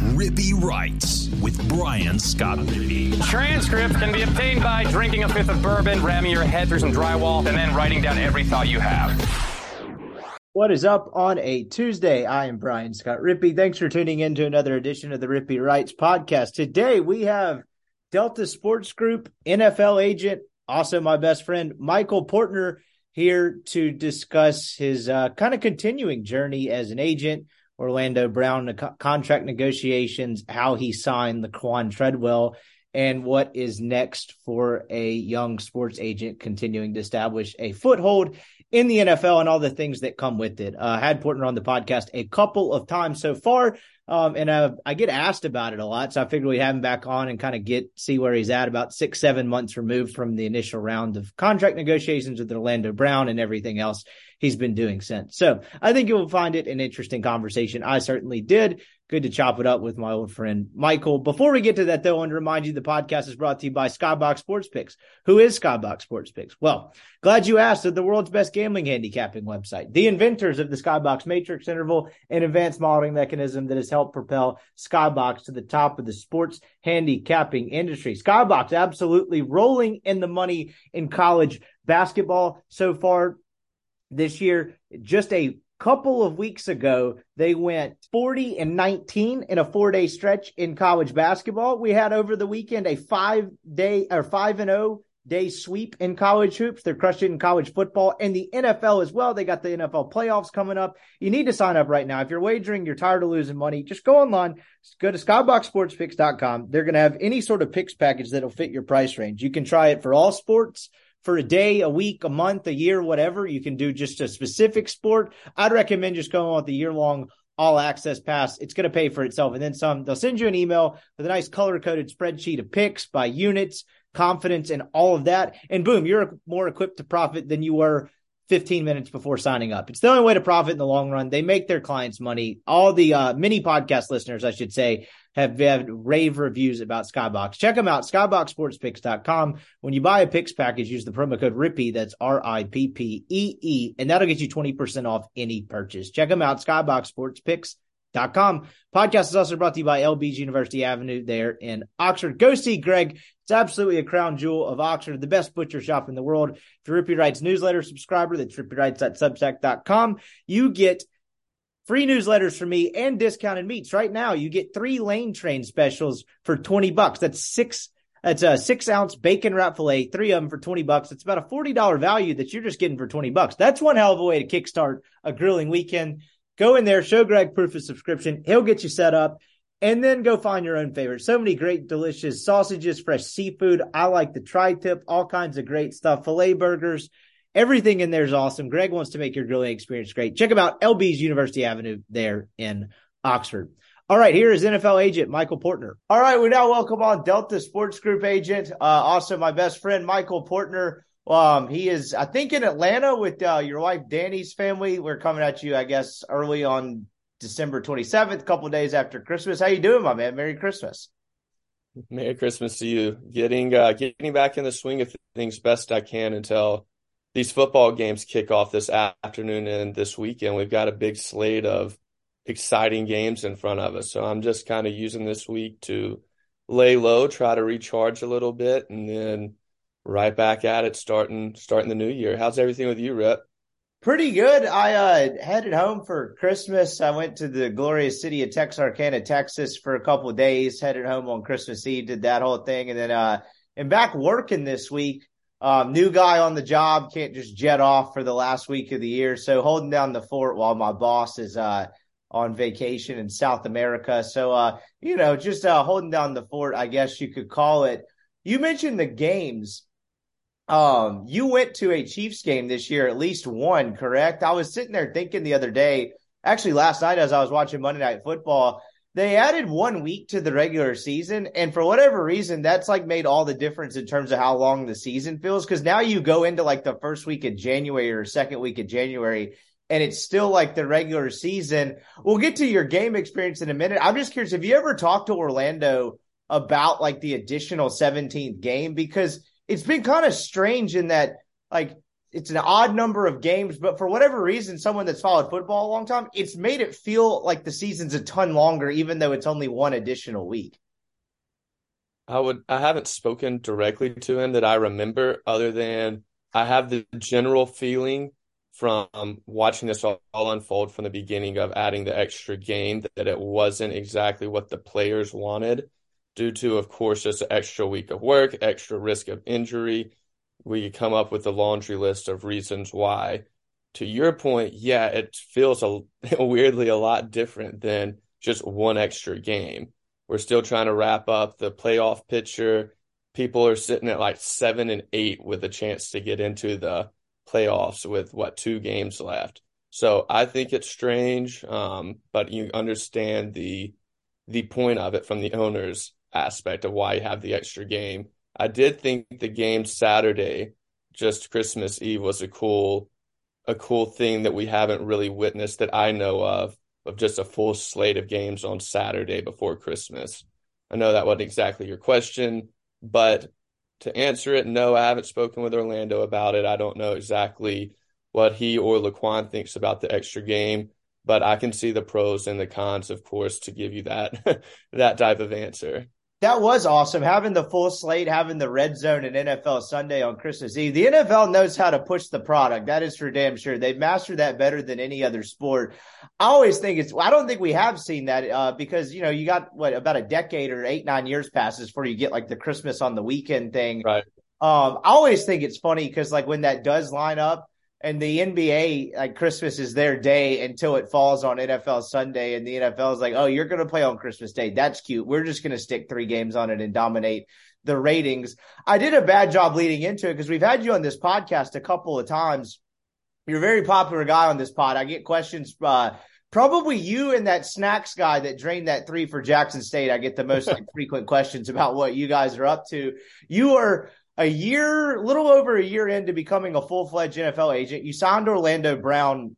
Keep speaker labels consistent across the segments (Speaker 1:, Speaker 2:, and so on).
Speaker 1: Rippee Writes with Brian Scott Rippee.
Speaker 2: Transcripts can be obtained by drinking a fifth of bourbon, ramming your head through some drywall, and then writing down every thought you have.
Speaker 3: What is up on a Tuesday? I am Brian Scott Rippee. Thanks for tuning in to another edition of the Rippee Writes podcast. Today we have Delta Sports Group NFL agent, also my best friend Michael Portner here to discuss his uh, kind of continuing journey as an agent Orlando Brown co- contract negotiations, how he signed Laquan Treadwell, and what is next for a young sports agent continuing to establish a foothold in the NFL and all the things that come with it. Uh, had Portner on the podcast a couple of times so far. Um, and uh, I get asked about it a lot, so I figured we'd have him back on and kind of get see where he's at. About six, seven months removed from the initial round of contract negotiations with Orlando Brown and everything else he's been doing since. So I think you'll find it an interesting conversation. I certainly did. Good to chop it up with my old friend Michael. Before we get to that, though, I want to remind you the podcast is brought to you by Skybox Sports Picks. Who is Skybox Sports Picks? Well, glad you asked. They're the world's best gambling handicapping website, the inventors of the Skybox Matrix interval, an advanced modeling mechanism that has helped propel Skybox to the top of the sports handicapping industry. Skybox absolutely rolling in the money in college basketball so far this year. Just a couple of weeks ago, they went 40 and 19 in a four day stretch in college basketball. We had over the weekend a five day or five and 0 day sweep in college hoops. They're crushing in college football and the NFL as well. They got the NFL playoffs coming up. You need to sign up right now. If you're wagering, you're tired of losing money, just go online, go to skyboxsportspicks.com. They're going to have any sort of picks package that'll fit your price range. You can try it for all sports for a day, a week, a month, a year, whatever. You can do just a specific sport. I'd recommend just going with the year long all access pass. It's going to pay for itself. And then some, they'll send you an email with a nice color coded spreadsheet of picks by units, confidence, and all of that. And boom, you're more equipped to profit than you were 15 minutes before signing up. It's the only way to profit in the long run. They make their clients money. All the uh, mini podcast listeners, I should say, have had rave reviews about Skybox. Check them out, skyboxsportspicks.com. When you buy a picks package, use the promo code RIPPEE, that's R-I-P-P-E-E, and that'll get you 20% off any purchase. Check them out, skyboxsportspicks.com. Podcast is also brought to you by LB's University Avenue there in Oxford. Go see Greg. It's absolutely a crown jewel of Oxford, the best butcher shop in the world. If you're Rippee Writes newsletter subscriber, that's rippeewrites.substack.com. You get free newsletters from me and discounted meats. Right now, you get three lane train specials for 20 bucks. That's six. That's a six ounce bacon wrap filet, three of them for 20 bucks. It's about a $40 value that you're just getting for 20 bucks. That's one hell of a way to kickstart a grilling weekend. Go in there, show Greg proof of subscription. He'll get you set up and then go find your own favorite. So many great, delicious sausages, fresh seafood. I like the tri tip, all kinds of great stuff, filet burgers. Everything in there is awesome. Greg wants to make your grilling experience great. Check him out, LB's University Avenue there in Oxford. All right, here is NFL agent Michael Portner. All right, we now welcome on Delta Sports Group agent, uh, also my best friend Michael Portner. Um, he is, I think, in Atlanta with uh, your wife Danny's family. We're coming at you, I guess, early on December 27th, a couple days after Christmas. How you doing, my man? Merry Christmas.
Speaker 4: Merry Christmas to you. Getting uh, getting back in the swing of things best I can until these football games kick off this afternoon and this weekend. We've got a big slate of exciting games in front of us. So I'm just kind of using this week to lay low, try to recharge a little bit, and then right back at it starting starting the new year. How's everything with you, Rip?
Speaker 3: Pretty good. I uh, headed home for Christmas. I went to the glorious city of Texarkana, Texas for a couple days, headed home on Christmas Eve, did that whole thing. And then, uh, am back working this week. Um, new guy on the job can't just jet off for the last week of the year. So holding down the fort while my boss is, uh, on vacation in South America. So, uh, you know, just, uh, holding down the fort, I guess you could call it. You mentioned the games. Um, you went to a Chiefs game this year, at least one, correct? I was sitting there thinking the other day, actually last night as I was watching Monday Night Football, they added one week to the regular season. And for whatever reason, that's like made all the difference in terms of how long the season feels. Cause now you go into like the first week of January or second week of January and it's still like the regular season. We'll get to your game experience in a minute. I'm just curious. Have you ever talked to Orlando about like the additional 17th game? Because it's been kind of strange in that like it's an odd number of games, but for whatever reason, someone that's followed football a long time, it's made it feel like the season's a ton longer, even though it's only one additional week.
Speaker 4: I would I haven't spoken directly to him that I remember other than I have the general feeling from watching this all, all, unfold from the beginning of adding the extra game that it wasn't exactly what the players wanted due to of course just an extra week of work, extra risk of injury. We come up with a laundry list of reasons why. To your point, yeah, it feels a, weirdly a lot different than just one extra game we're still trying to wrap up the playoff picture. People are sitting at like seven and eight with a chance to get into the playoffs with what two games left. So I think it's strange, um, but you understand the the point of it from the owners aspect of why you have the extra game. I did think the game Saturday, just Christmas Eve, was a cool a cool thing that we haven't really witnessed that I know of of just a full slate of games on Saturday before Christmas. I know that wasn't exactly your question, but to answer it, no, I haven't spoken with Orlando about it. I don't know exactly what he or Laquan thinks about the extra game, but I can see the pros and the cons, of course, to give you that that type of answer.
Speaker 3: That was awesome. Having the full slate, having the red zone and NFL Sunday on Christmas Eve. The NFL knows how to push the product. That is for damn sure. They've mastered that better than any other sport. I always think it's, I don't think we have seen that, uh, because, you know, you got what about a decade or eight, nine years passes before you get like the Christmas on the weekend thing.
Speaker 4: Right.
Speaker 3: Um, I always think it's funny because like when that does line up, and the NBA, like Christmas is their day until it falls on NFL Sunday. And the NFL is like, oh, you're going to play on Christmas Day. That's cute. We're just going to stick three games on it and dominate the ratings. I did a bad job leading into it because we've had you on this podcast a couple of times. You're a very popular guy on this pod. I get questions, uh, probably you and that snacks guy that drained that three for Jackson State. I get the most like, frequent questions about what you guys are up to. You are a year, little over a year into becoming a full fledged NFL agent. You signed Orlando Brown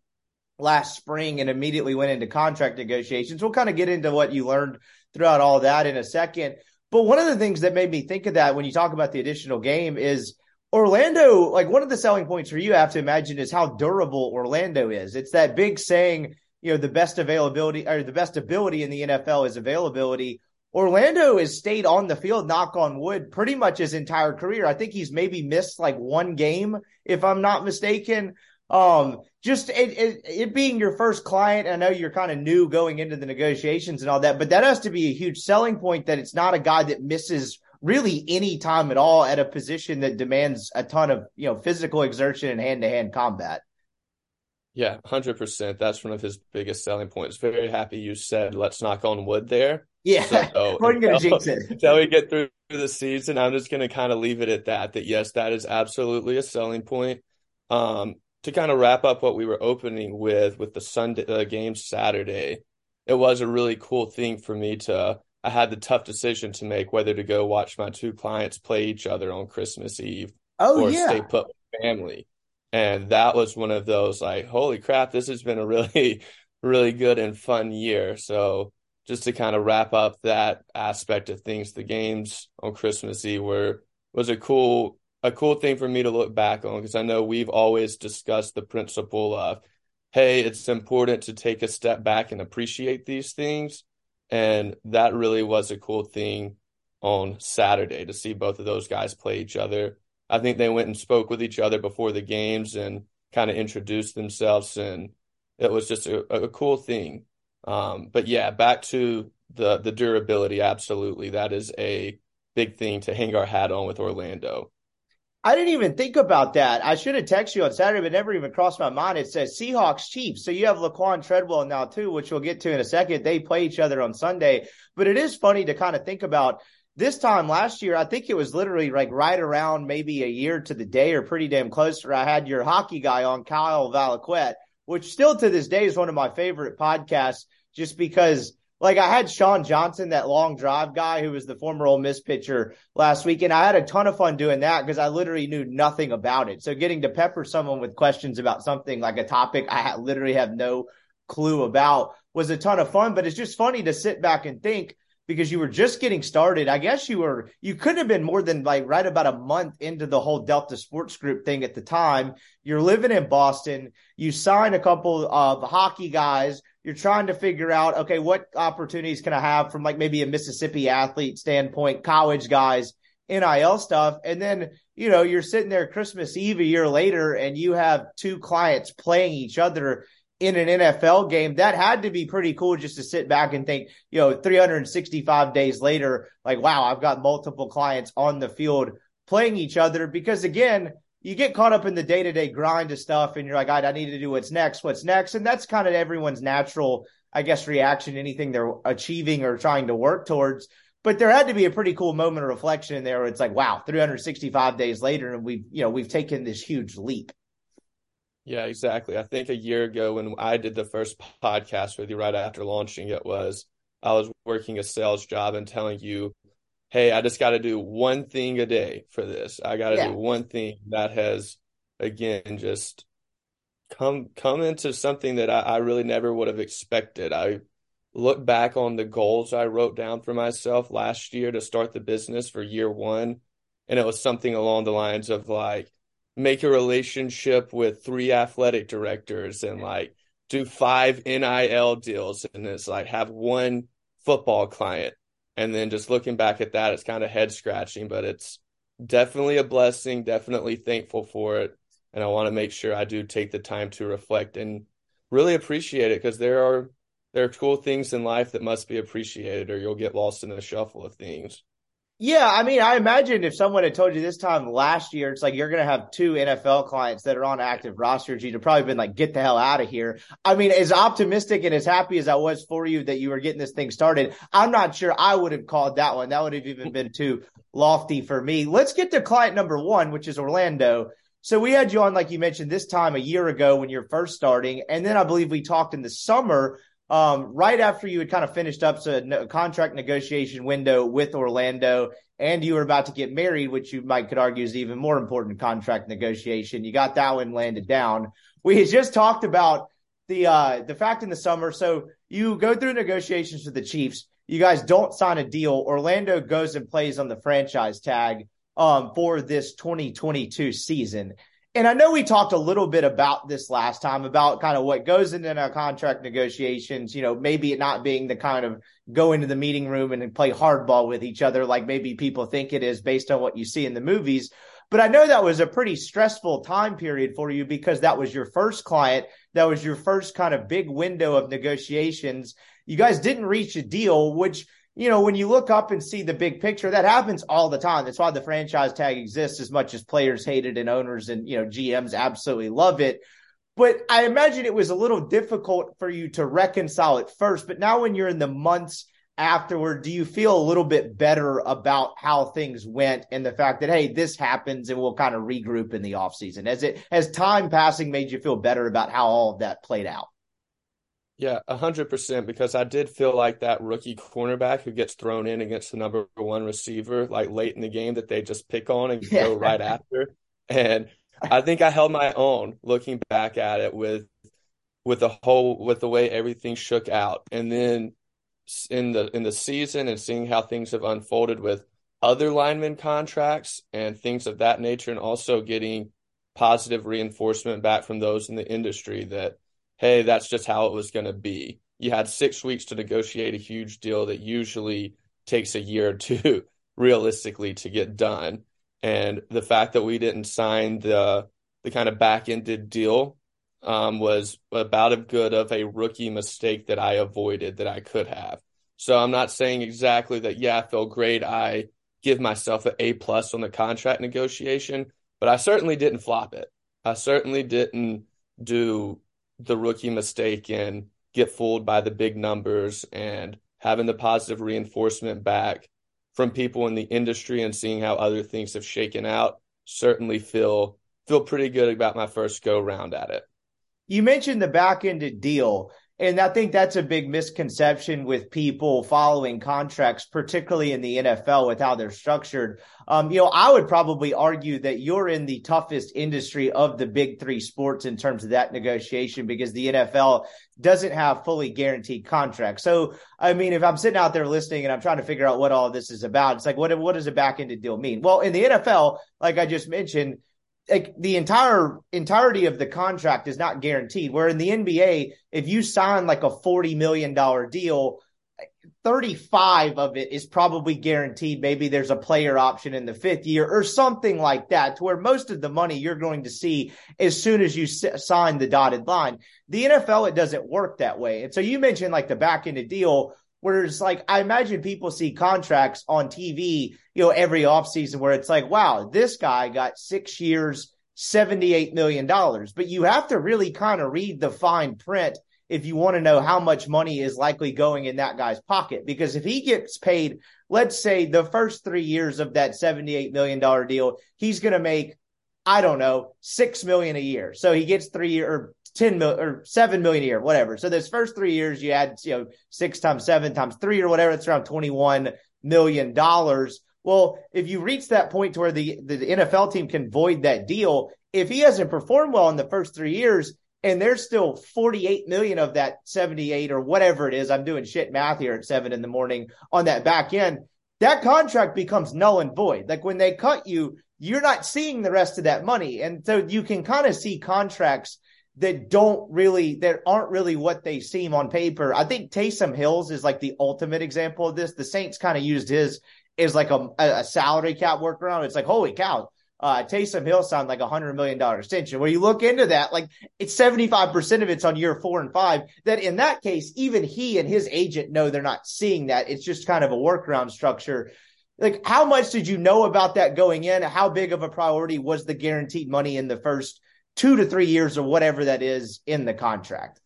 Speaker 3: last spring and immediately went into contract negotiations. We'll kind of get into what you learned throughout all that in a second. But one of the things that made me think of that when you talk about the additional game is Orlando, like one of the selling points for you, I have to imagine, is how durable Orlando is. It's that big saying, you know, the best availability or the best ability in the NFL is availability. Orlando has stayed on the field, knock on wood, pretty much his entire career. I think he's maybe missed like one game, if I'm not mistaken. Um, just it, it, it being your first client, I know you're kind of new going into the negotiations and all that, but that has to be a huge selling point that it's not a guy that misses really any time at all at a position that demands a ton of, you know, physical exertion and hand to hand combat.
Speaker 4: Yeah, 100%. That's one of his biggest selling points. Very happy you said, let's knock on wood there.
Speaker 3: Yeah, so, we're going to jinx it.
Speaker 4: Until we get through the season, I'm just going to kind of leave it at that, that yes, that is absolutely a selling point. Um, to kind of wrap up what we were opening with, with the Sunday uh, game Saturday, it was a really cool thing for me to, I had the tough decision to make whether to go watch my two clients play each other on Christmas Eve
Speaker 3: oh,
Speaker 4: or
Speaker 3: yeah.
Speaker 4: stay put with family. And that was one of those like, holy crap, this has been a really, really good and fun year. So just to kind of wrap up that aspect of things, the games on Christmas Eve were was a cool a cool thing for me to look back on because I know we've always discussed the principle of, hey, it's important to take a step back and appreciate these things. And that really was a cool thing on Saturday to see both of those guys play each other. I think they went and spoke with each other before the games and kind of introduced themselves. And it was just a, a cool thing. Um, but yeah, back to the the durability. Absolutely, that is a big thing to hang our hat on with Orlando.
Speaker 3: I didn't even think about that. I should have texted you on Saturday, but never even crossed my mind. It says Seahawks Chiefs. So you have Laquan Treadwell now too, which we'll get to in a second. They play each other on Sunday, but it is funny to kind of think about this time last year. I think it was literally like right around maybe a year to the day or pretty damn close where I had your hockey guy on Kyle Valaquette which still to this day is one of my favorite podcasts just because like I had Sean Johnson, that long drive guy who was the former Ole Miss pitcher last week, and I had a ton of fun doing that because I literally knew nothing about it. So getting to pepper someone with questions about something like a topic I literally have no clue about was a ton of fun. But it's just funny to sit back and think because you were just getting started. I guess you were you couldn't have been more than like right about a month into the whole Delta Sports Group thing at the time. You're living in Boston. You sign a couple of hockey guys. You're trying to figure out, okay, what opportunities can I have from like maybe a Mississippi athlete standpoint, college guys, NIL stuff. And then, you know, you're sitting there Christmas Eve a year later and you have two clients playing each other in an NFL game, that had to be pretty cool just to sit back and think, you know, 365 days later, like, wow, I've got multiple clients on the field playing each other. Because again, you get caught up in the day to day grind of stuff and you're like, I, I need to do what's next, what's next. And that's kind of everyone's natural, I guess, reaction anything they're achieving or trying to work towards. But there had to be a pretty cool moment of reflection in there where it's like, wow, 365 days later, and we've, you know, we've taken this huge leap.
Speaker 4: Yeah, exactly. I think a year ago when I did the first podcast with you right after launching it was I was working a sales job and telling you, hey, I just got to do one thing a day for this. I got to yeah. do one thing that has, again, just come come into something that I, I really never would have expected. I look back on the goals I wrote down for myself last year to start the business for year one, and it was something along the lines of like make a relationship with three athletic directors and like do five NIL deals and it's like have one football client. And then just looking back at that, it's kind of head scratching, but it's definitely a blessing, definitely thankful for it. And I want to make sure I do take the time to reflect and really appreciate it because there are there are cool things in life that must be appreciated or you'll get lost in the shuffle of things.
Speaker 3: Yeah, I mean, I imagine if someone had told you this time last year, it's like you're going to have two NFL clients that are on active rosters, you'd have probably been like, get the hell out of here. I mean, as optimistic and as happy as I was for you that you were getting this thing started, I'm not sure I would have called that one. That would have even been too lofty for me. Let's get to client number one, which is Orlando. So we had you on, like you mentioned, this time a year ago when you're first starting. And then I believe we talked in the summer um, right after you had kind of finished up a contract negotiation window with Orlando and you were about to get married, which you might could argue is even more important contract negotiation. You got that one landed down. We had just talked about the uh, the fact in the summer. So you go through negotiations with the Chiefs. You guys don't sign a deal. Orlando goes and plays on the franchise tag um, for this 2022 season. And I know we talked a little bit about this last time about kind of what goes into our contract negotiations, you know, maybe it not being the kind of go into the meeting room and play hardball with each other like maybe people think it is based on what you see in the movies. But I know that was a pretty stressful time period for you because that was your first client. That was your first kind of big window of negotiations. You guys didn't reach a deal, which you know, when you look up and see the big picture, that happens all the time. That's why the franchise tag exists as much as players hate it and owners and, you know, GMs absolutely love it. But I imagine it was a little difficult for you to reconcile it first. But now when you're in the months afterward, do you feel a little bit better about how things went and the fact that, hey, this happens and we'll kind of regroup in the offseason? As it has time passing made you feel better about how all of that played out?
Speaker 4: Yeah, a hundred percent. Because I did feel like that rookie cornerback who gets thrown in against the number one receiver, like late in the game, that they just pick on and go right after. And I think I held my own, looking back at it with with the whole with the way everything shook out, and then in the in the season and seeing how things have unfolded with other lineman contracts and things of that nature, and also getting positive reinforcement back from those in the industry that hey, that's just how it was going to be. You had six weeks to negotiate a huge deal that usually takes a year or two realistically to get done. And the fact that we didn't sign the the kind of back ended deal um, was about as good of a rookie mistake that I avoided that I could have. So I'm not saying exactly that. Yeah, I feel great. I give myself an A plus on the contract negotiation, but I certainly didn't flop it. I certainly didn't do the rookie mistake and get fooled by the big numbers and having the positive reinforcement back from people in the industry and seeing how other things have shaken out certainly feel feel pretty good about my first go round at it.
Speaker 3: You mentioned the back ended deal. And I think that's a big misconception with people following contracts, particularly in the NFL with how they're structured. Um, you know, I would probably argue that you're in the toughest industry of the big three sports in terms of that negotiation because the NFL doesn't have fully guaranteed contracts. So, I mean, if I'm sitting out there listening and I'm trying to figure out what all this is about, it's like, what, what does a back ended deal mean? Well, in the NFL, like I just mentioned, like the entire entirety of the contract is not guaranteed. Where in the NBA, if you sign like a $40 million deal, 35 of it is probably guaranteed. Maybe there's a player option in the fifth year or something like that to where most of the money you're going to see as soon as you s- sign the dotted line. The NFL, it doesn't work that way. And so you mentioned like the back end of deal where it's like, I imagine people see contracts on TV, you know, every offseason where it's like, wow, this guy got six years, $78 million. But you have to really kind of read the fine print if you want to know how much money is likely going in that guy's pocket. Because if he gets paid, let's say the first three years of that $78 million deal, he's going to make, I don't know, six million a year. So he gets three or 10 million or 7 million a year, whatever. So those first three years, you add, you know, six times seven times three or whatever, it's around 21 million dollars. Well, if you reach that point to where the, the NFL team can void that deal, if he hasn't performed well in the first three years, and there's still 48 million of that 78 or whatever it is. I'm doing shit math here at seven in the morning on that back end. That contract becomes null and void. Like when they cut you, you're not seeing the rest of that money. And so you can kind of see contracts that don't really that aren't really what they seem on paper. I think Taysom Hill's is like the ultimate example of this. The Saints kind of used his as like a, a salary cap workaround. It's like holy cow, uh, Taysom Hill sound like a hundred million dollar extension. Where you look into that, like it's 75% of it's on year four and five. That in that case, even he and his agent know they're not seeing that. It's just kind of a workaround structure. Like how much did you know about that going in? How big of a priority was the guaranteed money in the first two to three years or whatever that is in the contract?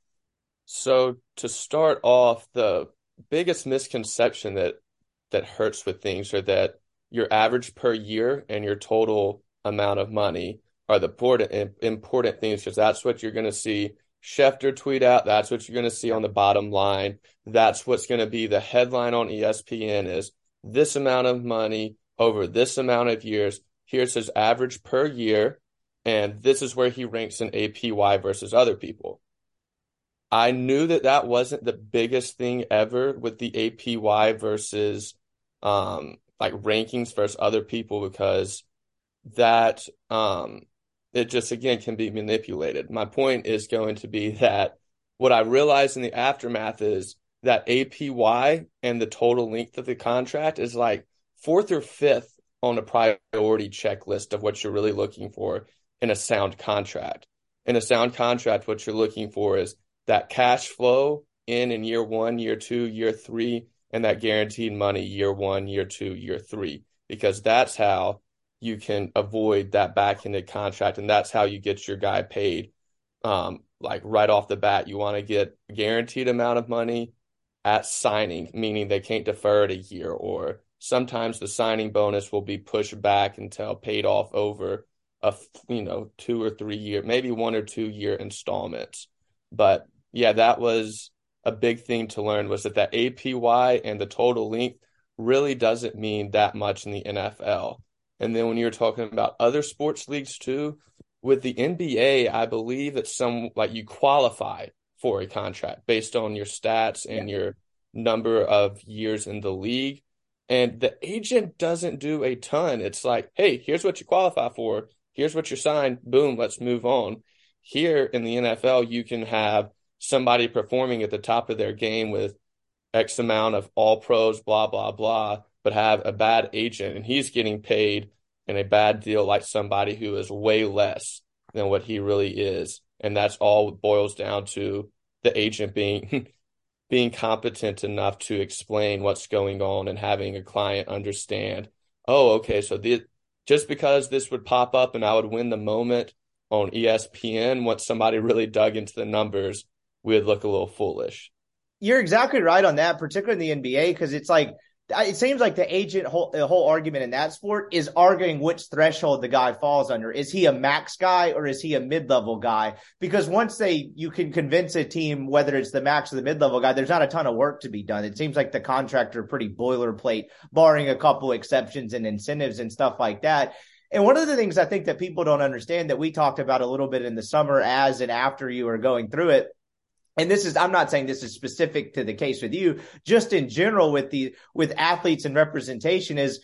Speaker 4: So to start off, the biggest misconception that that hurts with things are that your average per year and your total amount of money are the important important things because that's what you're going to see Schefter tweet out. That's what you're going to see on the bottom line. That's what's going to be the headline on ESPN is this amount of money over this amount of years. Here's his average per year and this is where he ranks in APY versus other people. I knew that that wasn't the biggest thing ever with the APY versus um, like rankings versus other people because that um, it just again can be manipulated. My point is going to be that what I realized in the aftermath is that APY and the total length of the contract is like fourth or fifth on a priority checklist of what you're really looking for in a sound contract. In a sound contract, what you're looking for is that cash flow in in year one, year two, year three, and that guaranteed money year one, year two, year three, because that's how you can avoid that back-ended contract, and that's how you get your guy paid. Um, like right off the bat, you want to get guaranteed amount of money at signing, meaning they can't defer it a year, or sometimes the signing bonus will be pushed back until paid off over a you know two or three year, maybe one or two year installments. But yeah, that was a big thing to learn was that that APY and the total length really doesn't mean that much in the NFL. And then when you're talking about other sports leagues too, with the NBA, I believe that some like you qualify for a contract based on your stats and yeah. your number of years in the league. And the agent doesn't do a ton. It's like, hey, here's what you qualify for here's what you're signed. Boom, let's move on. Here in the NFL, you can have somebody performing at the top of their game with X amount of all pros, blah, blah, blah, but have a bad agent and he's getting paid in a bad deal like somebody who is way less than what he really is. And that's all boils down to the agent being being competent enough to explain what's going on and having a client understand, oh, okay, so the, just because this would pop up and I would win the moment on ESPN, once somebody really dug into the numbers, we would look a little foolish.
Speaker 3: You're exactly right on that, particularly in the NBA, because it's like it seems like the agent whole, the whole argument in that sport is arguing which threshold the guy falls under. Is he a max guy or is he a mid-level guy? Because once they you can convince a team whether it's the max or the mid-level guy, there's not a ton of work to be done. It seems like the contractor pretty boilerplate, barring a couple exceptions and incentives and stuff like that. And one of the things I think that people don't understand that we talked about a little bit in the summer as and after you were going through it and this is i'm not saying this is specific to the case with you. Just in general with the with athletes and representation is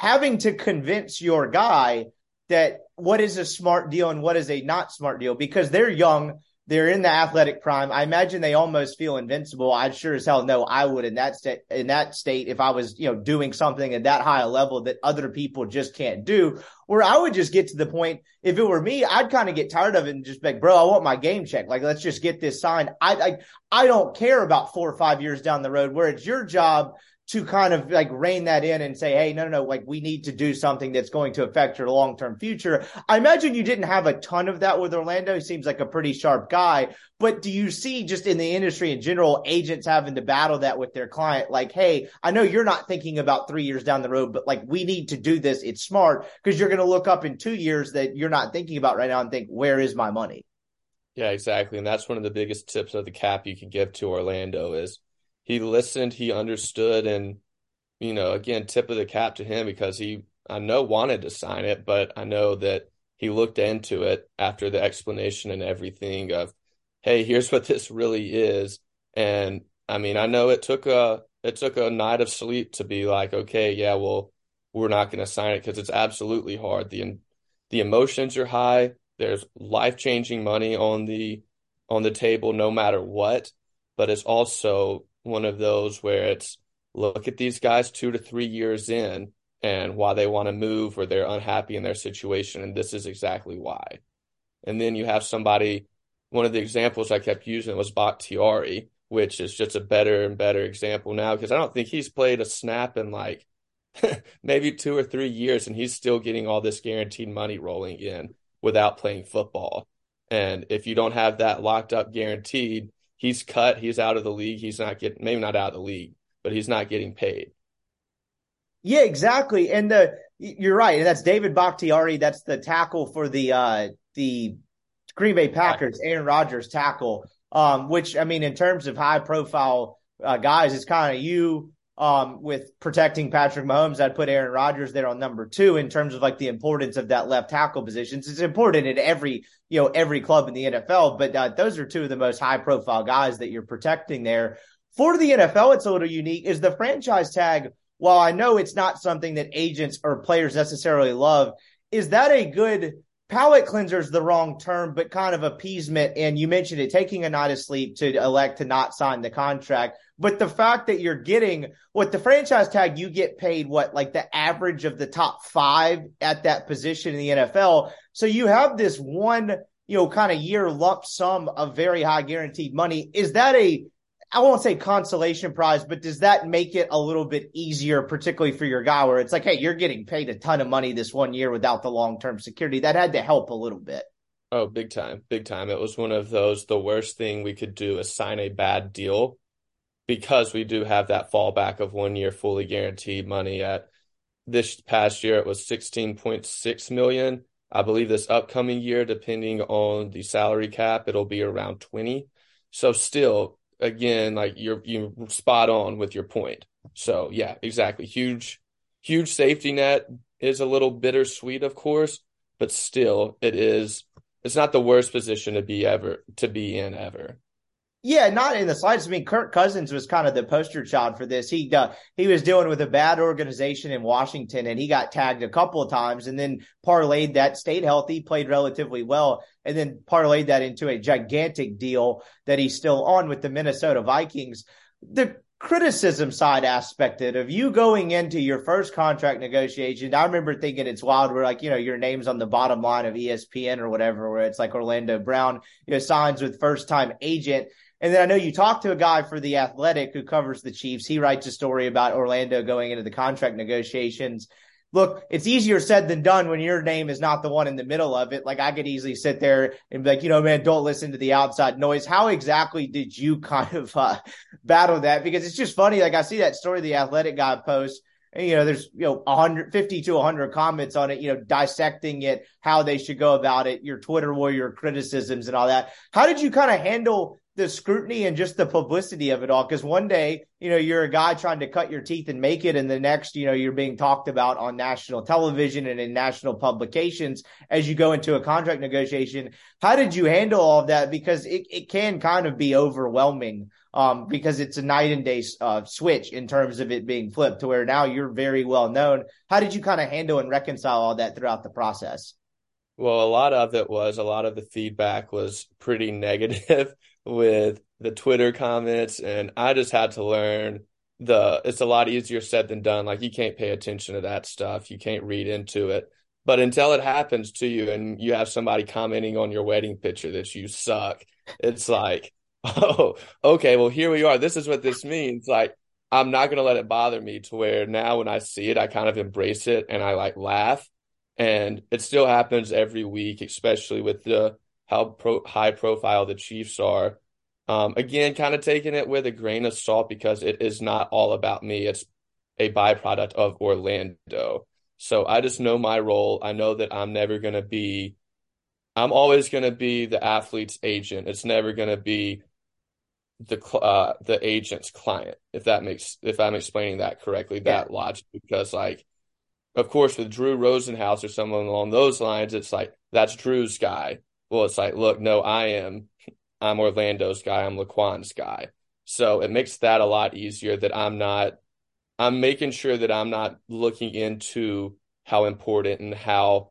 Speaker 3: having to convince your guy that what is a smart deal and what is a not smart deal because they're young they're in the athletic prime. I imagine they almost feel invincible. I sure as hell know I would in that state in that state if I was, you know, doing something at that high a level that other people just can't do. Where I would just get to the point, if it were me, I'd kind of get tired of it and just be like, bro, I want my game check. Like, let's just get this signed. I, I I don't care about four or five years down the road where it's your job to kind of like rein that in and say, hey, no, no, no, like we need to do something that's going to affect your long term future. I imagine you didn't have a ton of that with Orlando. He seems like a pretty sharp guy. But do you see just in the industry in general, agents having to battle that with their client? Like, hey, I know you're not thinking about three years down the road, but like we need to do this. It's smart because you're going to look up in two years that you're not thinking about right now and think, where is my money?
Speaker 4: Yeah, exactly. And that's one of the biggest tips of the cap you can give to Orlando is he listened, he understood, and you know, again, tip of the cap to him because he I know wanted to sign it, but I know that he looked into it after the explanation and everything of, hey, here's what this really is. And I mean, I know it took a it took a night of sleep to be like, okay, yeah, well, we're not going to sign it because it's absolutely hard. the The emotions are high. There's life changing money on the on the table, no matter what. But it's also one of those where it's look at these guys two to three years in and why they want to move or they're unhappy in their situation. And this is exactly why. And then you have somebody, one of the examples I kept using was Bakhtiari, which is just a better and better example now because I don't think he's played a snap in like maybe two or three years and he's still getting all this guaranteed money rolling in without playing football. And if you don't have that locked up guaranteed, he's cut, he's out of the league, he's not getting maybe not out of the league, but he's not getting paid.
Speaker 3: Yeah, exactly. And the you're right. And that's David Bakhtiari. That's the tackle for the uh the Green Bay Packers, Aaron Rodgers tackle. Um, which I mean, in terms of high profile uh, guys, it's kind of you um, with protecting Patrick Mahomes, I'd put Aaron Rodgers there on number two in terms of like the importance of that left tackle positions. It's important in every, you know, every club in the NFL, but uh, those are two of the most high profile guys that you're protecting there. For the NFL, it's a little unique is the franchise tag. While I know it's not something that agents or players necessarily love, is that a good palate cleanser is the wrong term, but kind of appeasement. And you mentioned it, taking a night of sleep to elect to not sign the contract. But the fact that you're getting what the franchise tag, you get paid what, like the average of the top five at that position in the NFL. So you have this one, you know, kind of year lump sum of very high guaranteed money. Is that a I won't say consolation prize, but does that make it a little bit easier, particularly for your guy, where it's like, hey, you're getting paid a ton of money this one year without the long term security? That had to help a little bit.
Speaker 4: Oh, big time, big time. It was one of those. The worst thing we could do is sign a bad deal because we do have that fallback of one year fully guaranteed money. At this past year, it was sixteen point six million. I believe this upcoming year, depending on the salary cap, it'll be around twenty. So still again, like you're you spot on with your point. So yeah, exactly. Huge, huge safety net is a little bittersweet, of course, but still, it is. It's not the worst position to be ever to be in ever.
Speaker 3: Yeah, not in the slightest. I mean, Kirk Cousins was kind of the poster child for this. He uh, he was dealing with a bad organization in Washington, and he got tagged a couple of times, and then parlayed that, stayed healthy, played relatively well, and then parlayed that into a gigantic deal that he's still on with the Minnesota Vikings. The criticism side aspect of you going into your first contract negotiation. I remember thinking it's wild where like, you know, your name's on the bottom line of ESPN or whatever, where it's like Orlando Brown, you know, signs with first time agent. And then I know you talked to a guy for the Athletic who covers the Chiefs. He writes a story about Orlando going into the contract negotiations. look, it's easier said than done when your name is not the one in the middle of it. Like I could easily sit there and be like, you know, man, don't listen to the outside noise. How exactly did you kind of uh, battle that? Because it's just funny. Like I see that story the athletic guy posts and, you know, there's, you know, 150 to 100 comments on it, you know, dissecting it, how they should go about it, your Twitter warrior criticisms and all that. How did you kind of handle the scrutiny and just the publicity of it all. Cause one day, you know, you're a guy trying to cut your teeth and make it. And the next, you know, you're being talked about on national television and in national publications as you go into a contract negotiation. How did you handle all of that? Because it, it can kind of be overwhelming. Um, because it's a night and day uh, switch in terms of it being flipped to where now you're very well known. How did you kind of handle and reconcile all that throughout the process?
Speaker 4: Well, a lot of it was a lot of the feedback was pretty negative with the Twitter comments, and I just had to learn the. It's a lot easier said than done. Like you can't pay attention to that stuff. You can't read into it. But until it happens to you, and you have somebody commenting on your wedding picture that you suck, it's like, oh, okay, well here we are. This is what this means. Like I'm not gonna let it bother me to where now when I see it, I kind of embrace it and I like laugh. And it still happens every week, especially with the how pro- high profile the Chiefs are. Um, again, kind of taking it with a grain of salt because it is not all about me. It's a byproduct of Orlando. So I just know my role. I know that I'm never going to be, I'm always going to be the athlete's agent. It's never going to be the uh the agent's client if that makes if i'm explaining that correctly that yeah. logic because like of course with drew rosenhaus or someone along those lines it's like that's drew's guy well, it's like, look, no, I am, I'm Orlando's guy, I'm Laquan's guy. So it makes that a lot easier that I'm not, I'm making sure that I'm not looking into how important and how,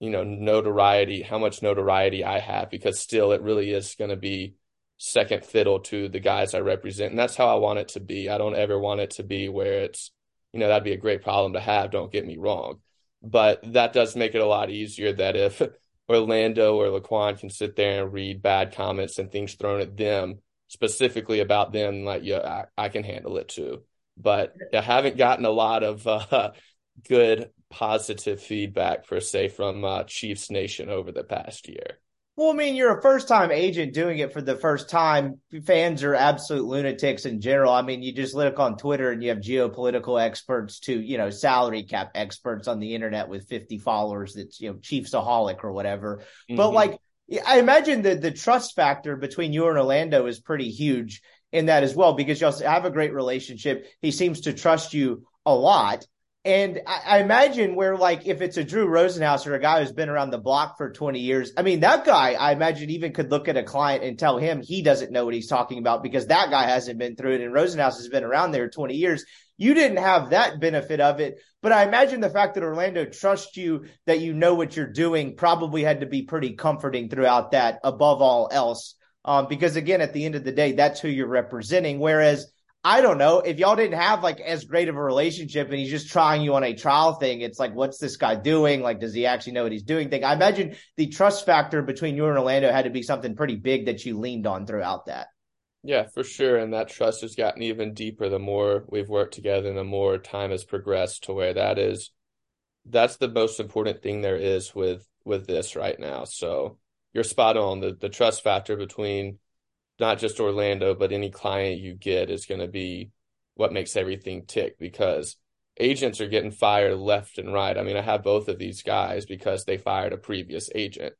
Speaker 4: you know, notoriety, how much notoriety I have, because still it really is going to be second fiddle to the guys I represent. And that's how I want it to be. I don't ever want it to be where it's, you know, that'd be a great problem to have. Don't get me wrong. But that does make it a lot easier that if Orlando or Laquan can sit there and read bad comments and things thrown at them specifically about them, like, yeah, I, I can handle it too. But I haven't gotten a lot of uh, good positive feedback per se from uh, Chiefs Nation over the past year.
Speaker 3: Well, I mean, you're a first time agent doing it for the first time. Fans are absolute lunatics in general. I mean, you just look on Twitter and you have geopolitical experts to, you know, salary cap experts on the internet with 50 followers that's, you know, Chiefsaholic or whatever. Mm-hmm. But like, I imagine that the trust factor between you and Orlando is pretty huge in that as well because you have a great relationship. He seems to trust you a lot. And I, I, imagine where like if it's a Drew Rosenhaus or a guy who's been around the block for 20 years, I mean that guy I imagine even could look at a client and tell him he doesn't know what he's talking about because that guy hasn't been through it and Rosenhaus has been around there 20 years. You didn't have that benefit of it, but I imagine the fact that Orlando trusts you that you know what you're doing probably had to be pretty comforting throughout that above all else. Um, because again, at the end of the day, that's who you're representing. Whereas I don't know if y'all didn't have like as great of a relationship and he's just trying you on a trial thing. It's like, what's this guy doing? Like, does he actually know what he's doing? Thing. I imagine the trust factor between you and Orlando had to be something pretty big that you leaned on throughout that.
Speaker 4: Yeah, for sure. And that trust has gotten even deeper the more we've worked together and the more time has progressed to where that is, that's the most important thing there is with, with this right now. So you're spot on the, the trust factor between not just Orlando, but any client you get is going to be what makes everything tick because agents are getting fired left and right. I mean, I have both of these guys because they fired a previous agent.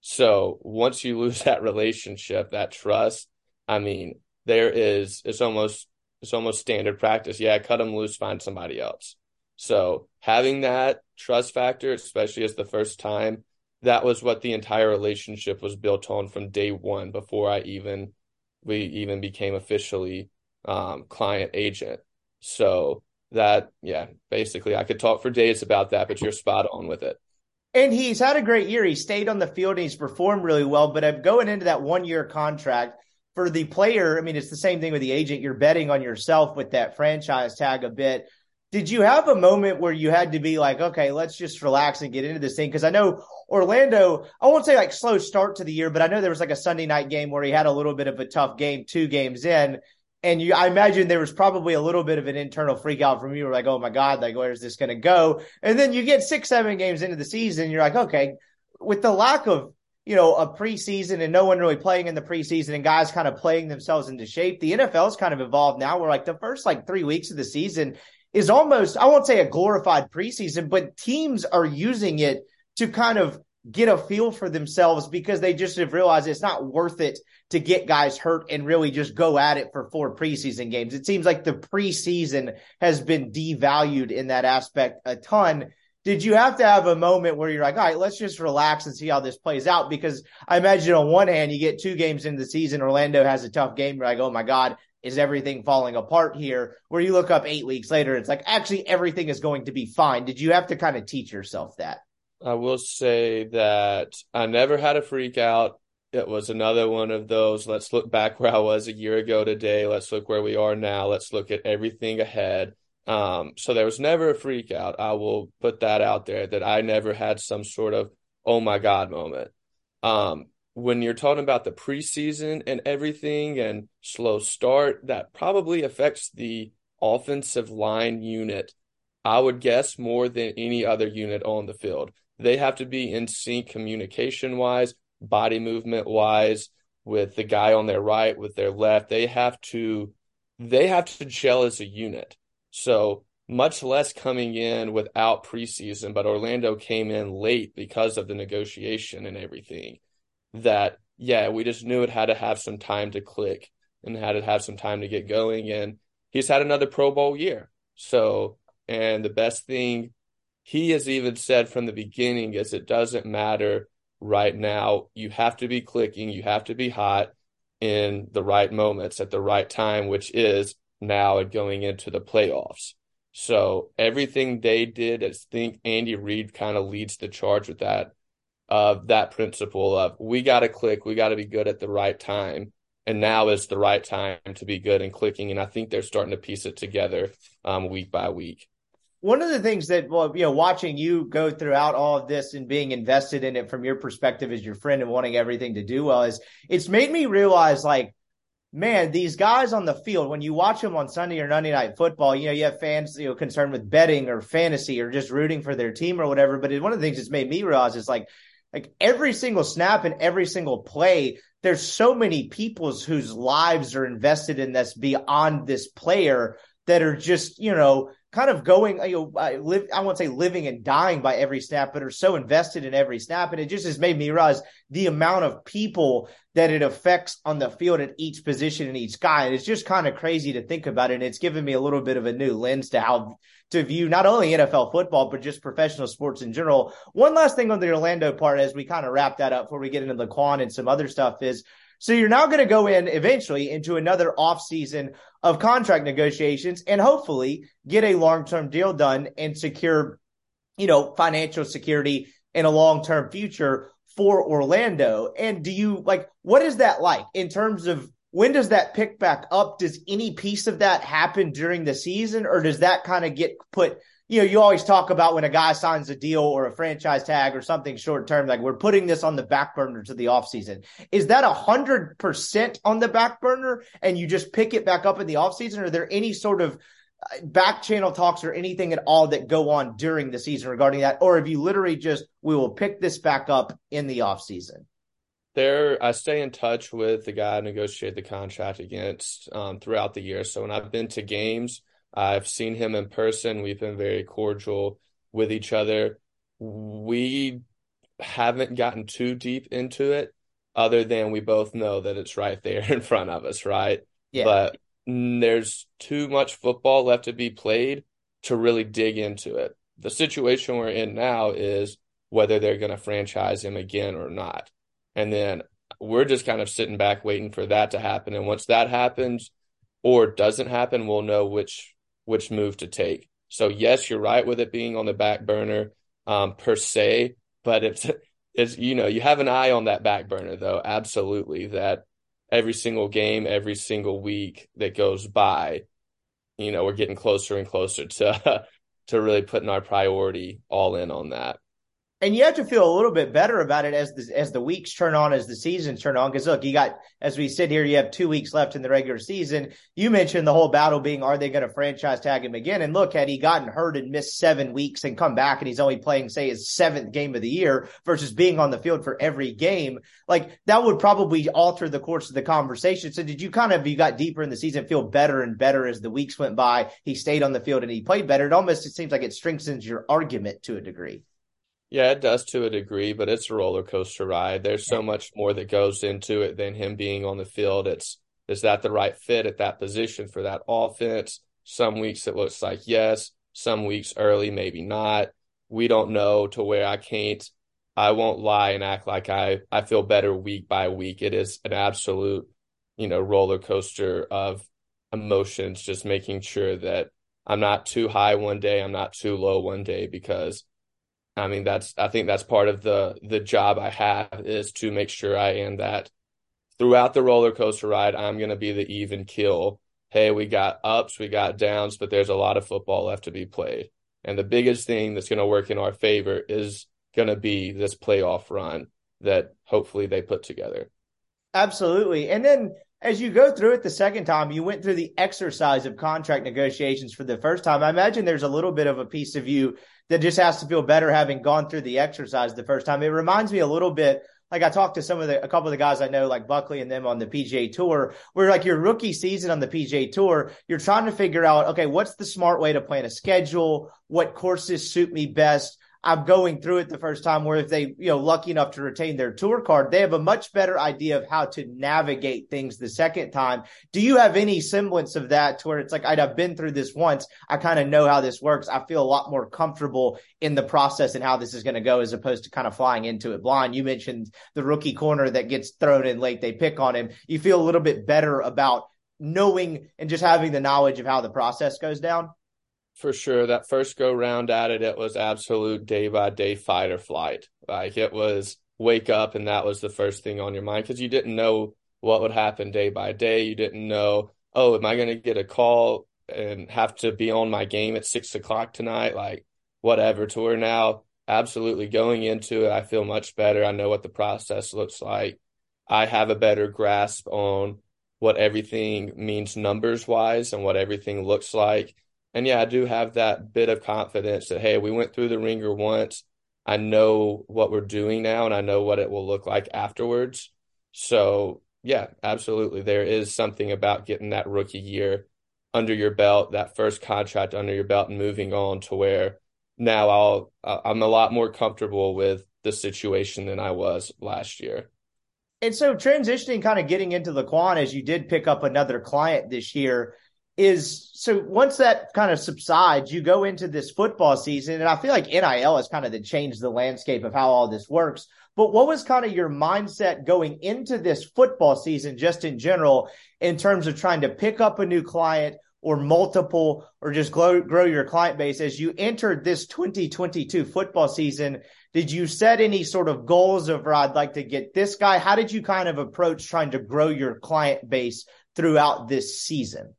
Speaker 4: So once you lose that relationship, that trust, I mean, there is it's almost it's almost standard practice. Yeah, cut them loose, find somebody else. So having that trust factor, especially as the first time, that was what the entire relationship was built on from day one before I even we even became officially um, client agent. So that, yeah, basically, I could talk for days about that, but you're spot on with it.
Speaker 3: And he's had a great year. He stayed on the field and he's performed really well. But I'm going into that one year contract for the player. I mean, it's the same thing with the agent. You're betting on yourself with that franchise tag a bit. Did you have a moment where you had to be like, okay, let's just relax and get into this thing? Because I know Orlando, I won't say like slow start to the year, but I know there was like a Sunday night game where he had a little bit of a tough game, two games in. And you, I imagine there was probably a little bit of an internal freak out from you. Like, oh my God, like, where's this going to go? And then you get six, seven games into the season. You're like, okay, with the lack of, you know, a preseason and no one really playing in the preseason and guys kind of playing themselves into shape, the NFL's kind of evolved now where like the first like three weeks of the season is almost, I won't say a glorified preseason, but teams are using it to kind of get a feel for themselves because they just have realized it's not worth it to get guys hurt and really just go at it for four preseason games. It seems like the preseason has been devalued in that aspect a ton. Did you have to have a moment where you're like, all right, let's just relax and see how this plays out? Because I imagine on one hand, you get two games into the season, Orlando has a tough game. You're like, oh my God, is everything falling apart here? Where you look up eight weeks later, it's like, actually, everything is going to be fine. Did you have to kind of teach yourself that?
Speaker 4: I will say that I never had a freak out. It was another one of those. Let's look back where I was a year ago today. Let's look where we are now. Let's look at everything ahead. Um, so there was never a freak out. I will put that out there that I never had some sort of oh my god moment. Um, when you're talking about the preseason and everything and slow start, that probably affects the offensive line unit. I would guess more than any other unit on the field they have to be in sync communication wise, body movement wise, with the guy on their right, with their left. They have to they have to gel as a unit. So much less coming in without preseason, but Orlando came in late because of the negotiation and everything. That yeah, we just knew it had to have some time to click and had to have some time to get going. And he's had another Pro Bowl year. So and the best thing he has even said from the beginning is it doesn't matter right now. You have to be clicking, you have to be hot in the right moments at the right time, which is now and going into the playoffs. So everything they did, I think Andy Reid kind of leads the charge with that, of that principle of we got to click, we got to be good at the right time. And now is the right time to be good and clicking. And I think they're starting to piece it together um, week by week
Speaker 3: one of the things that well you know watching you go throughout all of this and being invested in it from your perspective as your friend and wanting everything to do well is it's made me realize like man these guys on the field when you watch them on sunday or monday night football you know you have fans you know concerned with betting or fantasy or just rooting for their team or whatever but one of the things that's made me realize is like like every single snap and every single play there's so many people's whose lives are invested in this beyond this player that are just you know kind of going, you know, I live, I won't say living and dying by every snap, but are so invested in every snap. And it just has made me realize the amount of people that it affects on the field at each position and each guy. And it's just kind of crazy to think about it. And it's given me a little bit of a new lens to how to view not only NFL football, but just professional sports in general. One last thing on the Orlando part as we kind of wrap that up before we get into the Quan and some other stuff is so you're now going to go in eventually into another offseason of contract negotiations and hopefully get a long-term deal done and secure, you know, financial security in a long-term future for Orlando. And do you like what is that like in terms of when does that pick back up? Does any piece of that happen during the season or does that kind of get put you know, you always talk about when a guy signs a deal or a franchise tag or something short term, like we're putting this on the back burner to the offseason. Is that a hundred percent on the back burner and you just pick it back up in the offseason? Are there any sort of uh, back channel talks or anything at all that go on during the season regarding that? Or have you literally just, we will pick this back up in the offseason?
Speaker 4: There, I stay in touch with the guy I negotiated the contract against um, throughout the year. So when I've been to games, I've seen him in person. We've been very cordial with each other. We haven't gotten too deep into it, other than we both know that it's right there in front of us, right? Yeah. But there's too much football left to be played to really dig into it. The situation we're in now is whether they're going to franchise him again or not. And then we're just kind of sitting back waiting for that to happen. And once that happens or doesn't happen, we'll know which which move to take. So yes, you're right with it being on the back burner um, per se, but it's it's you know you have an eye on that back burner though. Absolutely, that every single game, every single week that goes by, you know, we're getting closer and closer to to really putting our priority all in on that.
Speaker 3: And you have to feel a little bit better about it as the as the weeks turn on, as the seasons turn on. Because look, you got as we sit here, you have two weeks left in the regular season. You mentioned the whole battle being, are they going to franchise tag him again? And look, had he gotten hurt and missed seven weeks and come back, and he's only playing, say, his seventh game of the year versus being on the field for every game, like that would probably alter the course of the conversation. So, did you kind of you got deeper in the season, feel better and better as the weeks went by? He stayed on the field and he played better. It almost it seems like it strengthens your argument to a degree.
Speaker 4: Yeah, it does to a degree, but it's a roller coaster ride. There's so much more that goes into it than him being on the field. It's is that the right fit at that position for that offense? Some weeks it looks like yes, some weeks early maybe not. We don't know to where I can't I won't lie and act like I I feel better week by week. It is an absolute, you know, roller coaster of emotions just making sure that I'm not too high one day, I'm not too low one day because I mean, that's I think that's part of the the job I have is to make sure I am that throughout the roller coaster ride, I'm going to be the even kill. Hey, we got ups, we got downs, but there's a lot of football left to be played. And the biggest thing that's going to work in our favor is going to be this playoff run that hopefully they put together.
Speaker 3: Absolutely. And then as you go through it the second time, you went through the exercise of contract negotiations for the first time. I imagine there's a little bit of a piece of you that just has to feel better having gone through the exercise the first time. It reminds me a little bit like I talked to some of the a couple of the guys I know, like Buckley and them on the PGA Tour, where like your rookie season on the PGA Tour, you're trying to figure out, okay, what's the smart way to plan a schedule? What courses suit me best? I'm going through it the first time where if they, you know, lucky enough to retain their tour card, they have a much better idea of how to navigate things the second time. Do you have any semblance of that to where it's like, I'd have been through this once. I kind of know how this works. I feel a lot more comfortable in the process and how this is going to go as opposed to kind of flying into it blind. You mentioned the rookie corner that gets thrown in late. They pick on him. You feel a little bit better about knowing and just having the knowledge of how the process goes down
Speaker 4: for sure. That first go round at it, it was absolute day by day fight or flight. Like it was wake up, and that was the first thing on your mind because you didn't know what would happen day by day. You didn't know, oh, am I going to get a call and have to be on my game at six o'clock tonight? Like whatever. To where now, absolutely going into it, I feel much better. I know what the process looks like. I have a better grasp on what everything means numbers wise and what everything looks like and yeah, I do have that bit of confidence that, hey, we went through the ringer once. I know what we're doing now and I know what it will look like afterwards. So, yeah, absolutely. There is something about getting that rookie year under your belt, that first contract under your belt, and moving on to where now I'll I'm a lot more comfortable with the situation than I was last year.
Speaker 3: And so transitioning kind of getting into the Quan as you did pick up another client this year, is so once that kind of subsides, you go into this football season, and I feel like NIL has kind of the, changed the landscape of how all this works. But what was kind of your mindset going into this football season, just in general, in terms of trying to pick up a new client or multiple, or just grow, grow your client base as you entered this 2022 football season? Did you set any sort of goals of, I'd like to get this guy? How did you kind of approach trying to grow your client base throughout this season?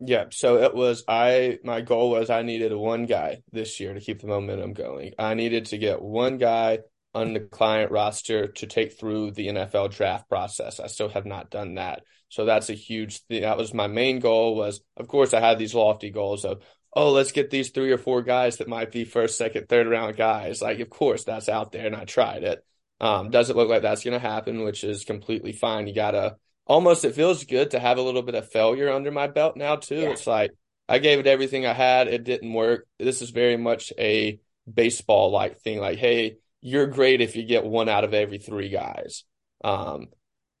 Speaker 4: Yeah, so it was I my goal was I needed one guy this year to keep the momentum going. I needed to get one guy on the client roster to take through the NFL draft process. I still have not done that. So that's a huge thing. That was my main goal was of course I had these lofty goals of oh, let's get these three or four guys that might be first, second, third round guys. Like of course that's out there and I tried it. Um, doesn't look like that's going to happen, which is completely fine. You got to almost it feels good to have a little bit of failure under my belt now too. Yeah. It's like I gave it everything I had, it didn't work. This is very much a baseball like thing. Like, hey, you're great if you get one out of every three guys. Um,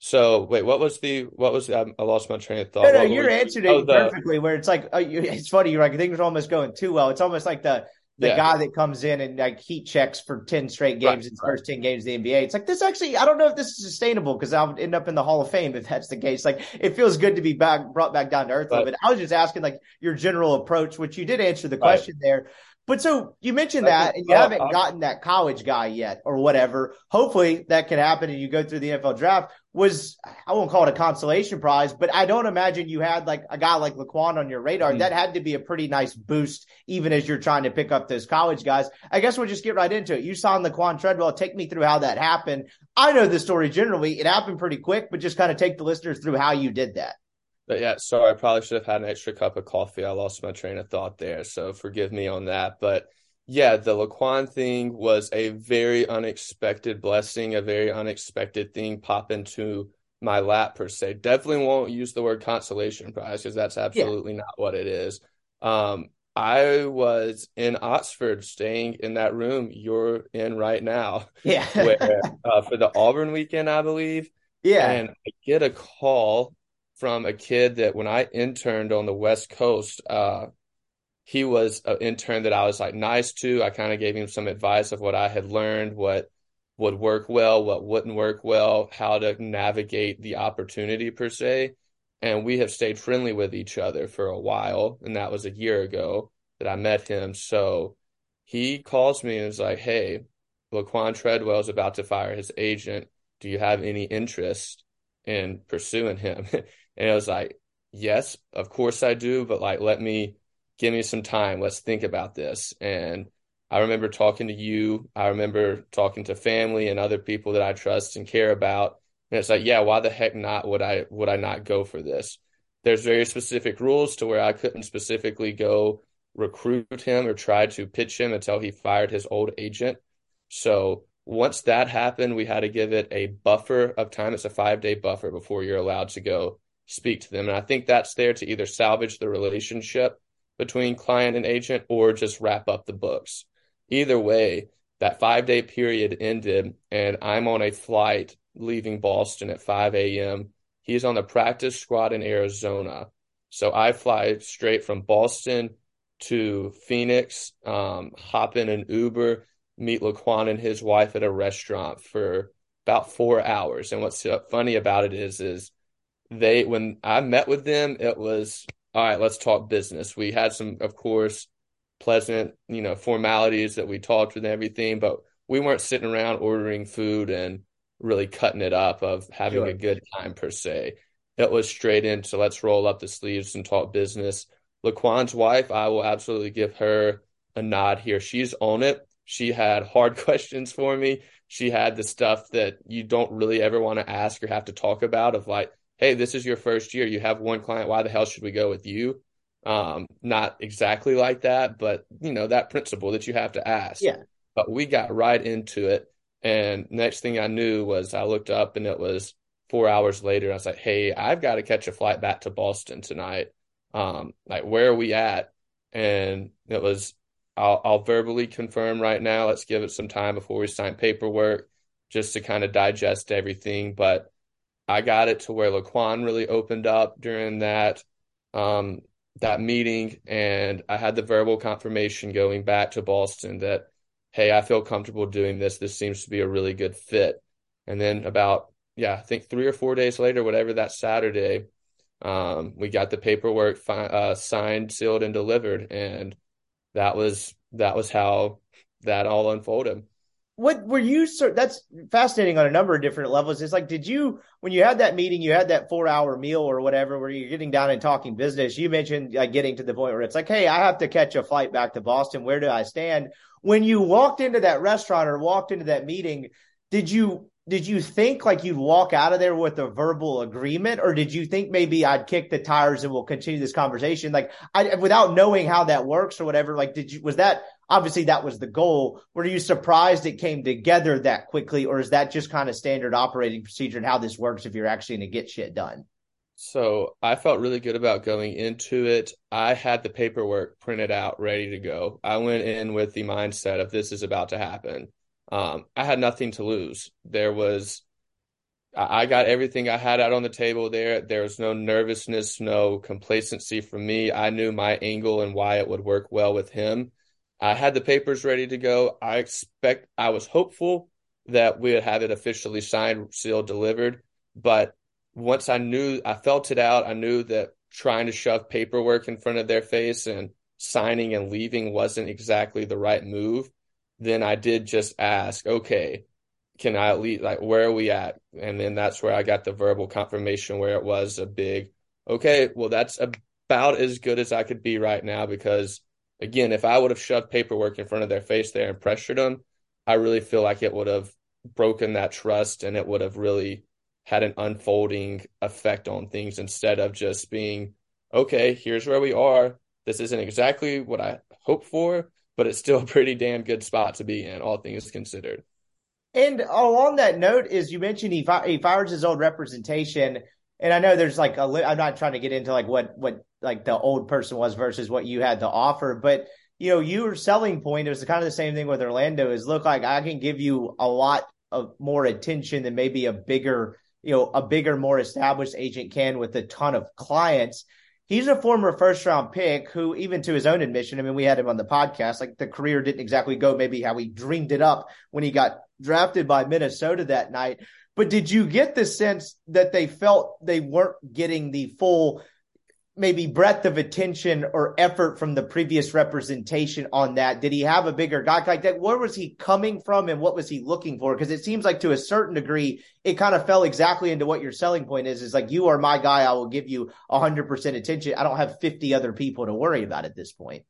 Speaker 4: so wait, what was the what was the, I lost my train of thought.
Speaker 3: No,
Speaker 4: no,
Speaker 3: you answered it oh, the, perfectly. Where it's like, oh, you, it's funny. You're like, things are almost going too well. It's almost like the the yeah. guy that comes in and like heat checks for 10 straight games right, in his right. first 10 games of the NBA. It's like this actually, I don't know if this is sustainable because I'll end up in the Hall of Fame if that's the case. Like it feels good to be back, brought back down to earth. But I was just asking like your general approach, which you did answer the question right. there. But so you mentioned that and you uh, haven't uh, gotten that college guy yet or whatever. Hopefully that can happen and you go through the NFL draft. Was I won't call it a consolation prize, but I don't imagine you had like a guy like Laquon on your radar. Mm-hmm. That had to be a pretty nice boost, even as you're trying to pick up those college guys. I guess we'll just get right into it. You signed Laquon Treadwell. Take me through how that happened. I know the story generally. It happened pretty quick, but just kind of take the listeners through how you did that.
Speaker 4: But yeah, sorry, I probably should have had an extra cup of coffee. I lost my train of thought there, so forgive me on that. But yeah, the Laquon thing was a very unexpected blessing, a very unexpected thing pop into my lap per se. Definitely won't use the word consolation prize because that's absolutely yeah. not what it is. Um, I was in Oxford, staying in that room you're in right now.
Speaker 3: Yeah,
Speaker 4: where uh, for the Auburn weekend, I believe.
Speaker 3: Yeah,
Speaker 4: and I get a call from a kid that when I interned on the West Coast, uh, he was an intern that I was like nice to. I kind of gave him some advice of what I had learned, what would work well, what wouldn't work well, how to navigate the opportunity per se. And we have stayed friendly with each other for a while. And that was a year ago that I met him. So he calls me and is like, Hey, Laquon Treadwell is about to fire his agent. Do you have any interest in pursuing him? And I was like, yes, of course I do, but like, let me give me some time. Let's think about this. And I remember talking to you. I remember talking to family and other people that I trust and care about. And it's like, yeah, why the heck not would I would I not go for this? There's very specific rules to where I couldn't specifically go recruit him or try to pitch him until he fired his old agent. So once that happened, we had to give it a buffer of time. It's a five day buffer before you're allowed to go speak to them. And I think that's there to either salvage the relationship between client and agent or just wrap up the books. Either way, that five day period ended, and I'm on a flight leaving Boston at 5 a.m. He's on the practice squad in Arizona. So I fly straight from Boston to Phoenix, um, hop in an Uber, meet Laquon and his wife at a restaurant for about four hours. And what's funny about it is, is they when I met with them, it was all right. Let's talk business. We had some, of course, pleasant, you know, formalities that we talked with and everything, but we weren't sitting around ordering food and really cutting it up of having sure. a good time per se. It was straight into let's roll up the sleeves and talk business. Laquon's wife, I will absolutely give her a nod here. She's on it. She had hard questions for me. She had the stuff that you don't really ever want to ask or have to talk about of like, hey, this is your first year. You have one client. Why the hell should we go with you? Um, not exactly like that, but you know, that principle that you have to ask.
Speaker 3: Yeah.
Speaker 4: But we got right into it. And next thing I knew was I looked up and it was four hours later. I was like, hey, I've got to catch a flight back to Boston tonight. Um, like, where are we at? And it was, I'll, I'll verbally confirm right now. Let's give it some time before we sign paperwork just to kind of digest everything. But I got it to where Laquon really opened up during that um, that meeting, and I had the verbal confirmation going back to Boston that, hey, I feel comfortable doing this. This seems to be a really good fit. And then about yeah, I think three or four days later, whatever that Saturday, um, we got the paperwork fi- uh, signed, sealed, and delivered, and that was that was how that all unfolded
Speaker 3: what were you that's fascinating on a number of different levels. It's like did you when you had that meeting you had that four hour meal or whatever where you're getting down and talking business you mentioned like getting to the point where it's like hey i have to catch a flight back to boston. Where do i stand? When you walked into that restaurant or walked into that meeting did you did you think like you'd walk out of there with a verbal agreement? Or did you think maybe I'd kick the tires and we'll continue this conversation? Like I without knowing how that works or whatever like did you was that obviously that was the goal were you surprised it came together that quickly or is that just kind of standard operating procedure and how this works if you're actually going to get shit done
Speaker 4: so I felt really good about going into it. I had the paperwork printed out, ready to go. I went in with the mindset of this is about to happen um, I had nothing to lose. There was, I got everything I had out on the table there. There was no nervousness, no complacency from me. I knew my angle and why it would work well with him. I had the papers ready to go. I expect, I was hopeful that we would have it officially signed, sealed, delivered. But once I knew, I felt it out. I knew that trying to shove paperwork in front of their face and signing and leaving wasn't exactly the right move then I did just ask, okay, can I at least like where are we at? And then that's where I got the verbal confirmation where it was a big, okay, well that's about as good as I could be right now because again, if I would have shoved paperwork in front of their face there and pressured them, I really feel like it would have broken that trust and it would have really had an unfolding effect on things instead of just being, okay, here's where we are. This isn't exactly what I hoped for, but it's still a pretty damn good spot to be in, all things considered.
Speaker 3: And along that note, is you mentioned he, fi- he fires his old representation, and I know there's like a. Li- I'm not trying to get into like what what like the old person was versus what you had to offer, but you know your selling point it was kind of the same thing with Orlando. Is look like I can give you a lot of more attention than maybe a bigger you know, a bigger, more established agent can with a ton of clients. He's a former first round pick who, even to his own admission, I mean, we had him on the podcast, like the career didn't exactly go maybe how he dreamed it up when he got drafted by Minnesota that night. But did you get the sense that they felt they weren't getting the full maybe breadth of attention or effort from the previous representation on that? Did he have a bigger guy like that? Where was he coming from and what was he looking for? Because it seems like to a certain degree, it kind of fell exactly into what your selling point is. Is like, you are my guy. I will give you 100% attention. I don't have 50 other people to worry about at this point.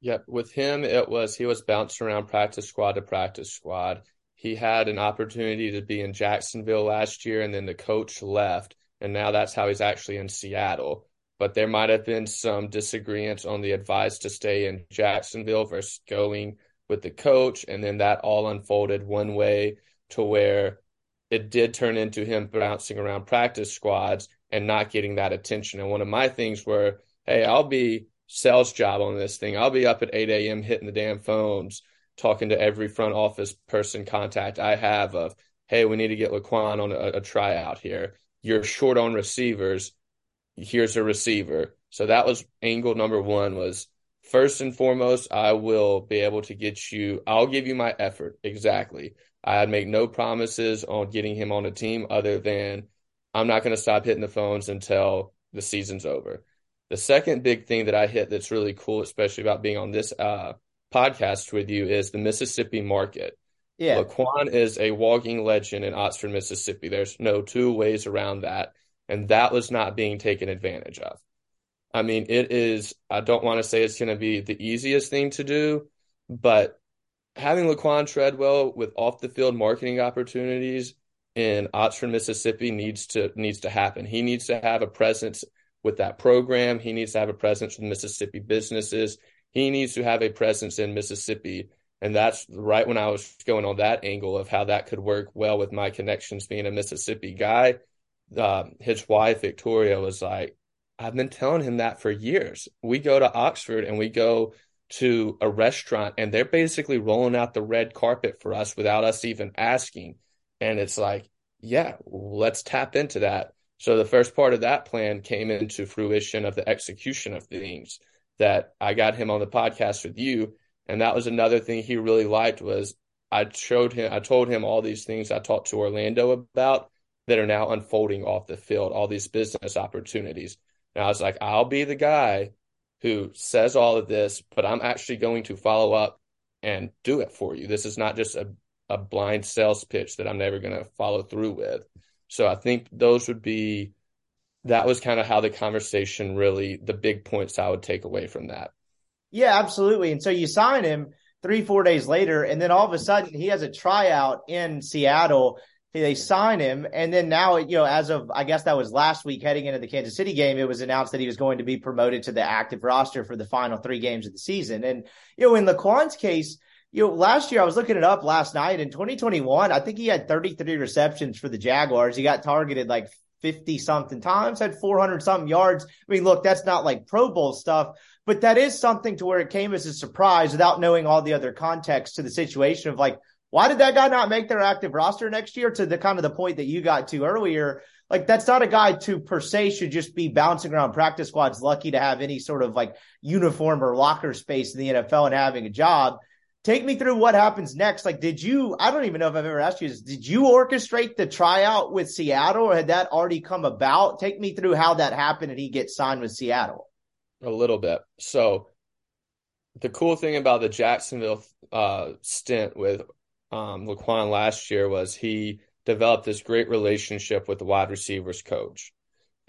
Speaker 4: Yep. With him, it was he was bouncing around practice squad to practice squad. He had an opportunity to be in Jacksonville last year, and then the coach left. And now that's how he's actually in Seattle but there might have been some disagreements on the advice to stay in Jacksonville versus going with the coach. And then that all unfolded one way to where it did turn into him bouncing around practice squads and not getting that attention. And one of my things were, hey, I'll be sales job on this thing. I'll be up at 8 a.m. hitting the damn phones, talking to every front office person contact I have of, hey, we need to get Laquon on a, a tryout here. You're short on receivers here's a receiver. So that was angle number one was first and foremost, I will be able to get you, I'll give you my effort. Exactly. I'd make no promises on getting him on a team other than I'm not going to stop hitting the phones until the season's over. The second big thing that I hit that's really cool, especially about being on this uh, podcast with you, is the Mississippi market. Yeah. Laquon is a walking legend in Oxford, Mississippi. There's no two ways around that and that was not being taken advantage of. I mean, it is, I don't want to say it's going to be the easiest thing to do, but having Laquon Treadwell with off the field marketing opportunities in Oxford, Mississippi needs to needs to happen. He needs to have a presence with that program. He needs to have a presence with Mississippi businesses. He needs to have a presence in Mississippi. And that's right when I was going on that angle of how that could work well with my connections being a Mississippi guy uh, his wife Victoria was like, I've been telling him that for years. We go to Oxford and we go to a restaurant and they're basically rolling out the red carpet for us without us even asking. And it's like, yeah, let's tap into that. So the first part of that plan came into fruition of the execution of things that I got him on the podcast with you. And that was another thing he really liked was I showed him, I told him all these things I talked to Orlando about that are now unfolding off the field, all these business opportunities. And I was like, I'll be the guy who says all of this, but I'm actually going to follow up and do it for you. This is not just a, a blind sales pitch that I'm never going to follow through with. So I think those would be, that was kind of how the conversation really, the big points I would take away from that.
Speaker 3: Yeah, absolutely. And so you sign him three, four days later, and then all of a sudden he has a tryout in Seattle they sign him, and then now, you know, as of I guess that was last week, heading into the Kansas City game, it was announced that he was going to be promoted to the active roster for the final three games of the season. And you know, in Laquon's case, you know, last year I was looking it up last night in 2021, I think he had 33 receptions for the Jaguars. He got targeted like 50 something times, had 400 something yards. I mean, look, that's not like Pro Bowl stuff, but that is something to where it came as a surprise without knowing all the other context to the situation of like, why did that guy not make their active roster next year? To the kind of the point that you got to earlier, like that's not a guy to per se should just be bouncing around practice squads, lucky to have any sort of like uniform or locker space in the NFL and having a job. Take me through what happens next. Like, did you? I don't even know if I've ever asked you this. Did you orchestrate the tryout with Seattle, or had that already come about? Take me through how that happened and he gets signed with Seattle.
Speaker 4: A little bit. So, the cool thing about the Jacksonville uh, stint with um, Laquon last year was he developed this great relationship with the wide receivers coach.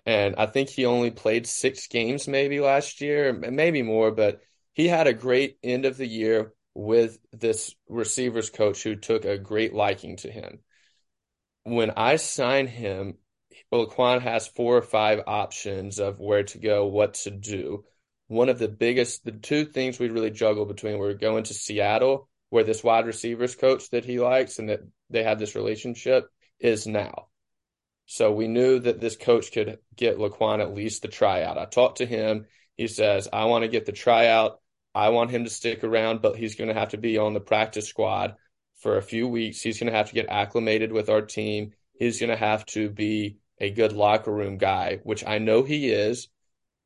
Speaker 4: And I think he only played six games maybe last year, maybe more, but he had a great end of the year with this receivers coach who took a great liking to him. When I sign him, Laquon has four or five options of where to go, what to do. One of the biggest, the two things we really juggle between were going to Seattle, where this wide receivers coach that he likes and that they have this relationship is now. So we knew that this coach could get Laquon at least the tryout. I talked to him. He says, I want to get the tryout. I want him to stick around, but he's going to have to be on the practice squad for a few weeks. He's going to have to get acclimated with our team. He's going to have to be a good locker room guy, which I know he is.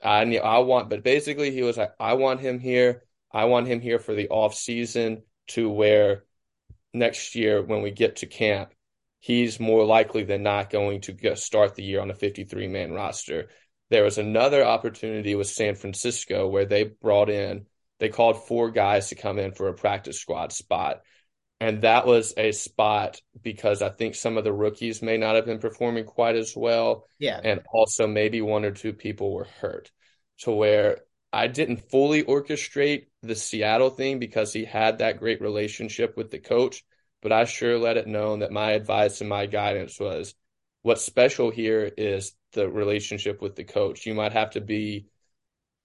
Speaker 4: I I want, but basically he was like, I want him here. I want him here for the off season to where next year when we get to camp, he's more likely than not going to start the year on a 53 man roster. There was another opportunity with San Francisco where they brought in, they called four guys to come in for a practice squad spot. And that was a spot because I think some of the rookies may not have been performing quite as well.
Speaker 3: Yeah.
Speaker 4: And also maybe one or two people were hurt to where I didn't fully orchestrate the Seattle thing because he had that great relationship with the coach, but I sure let it known that my advice and my guidance was what's special here is the relationship with the coach. You might have to be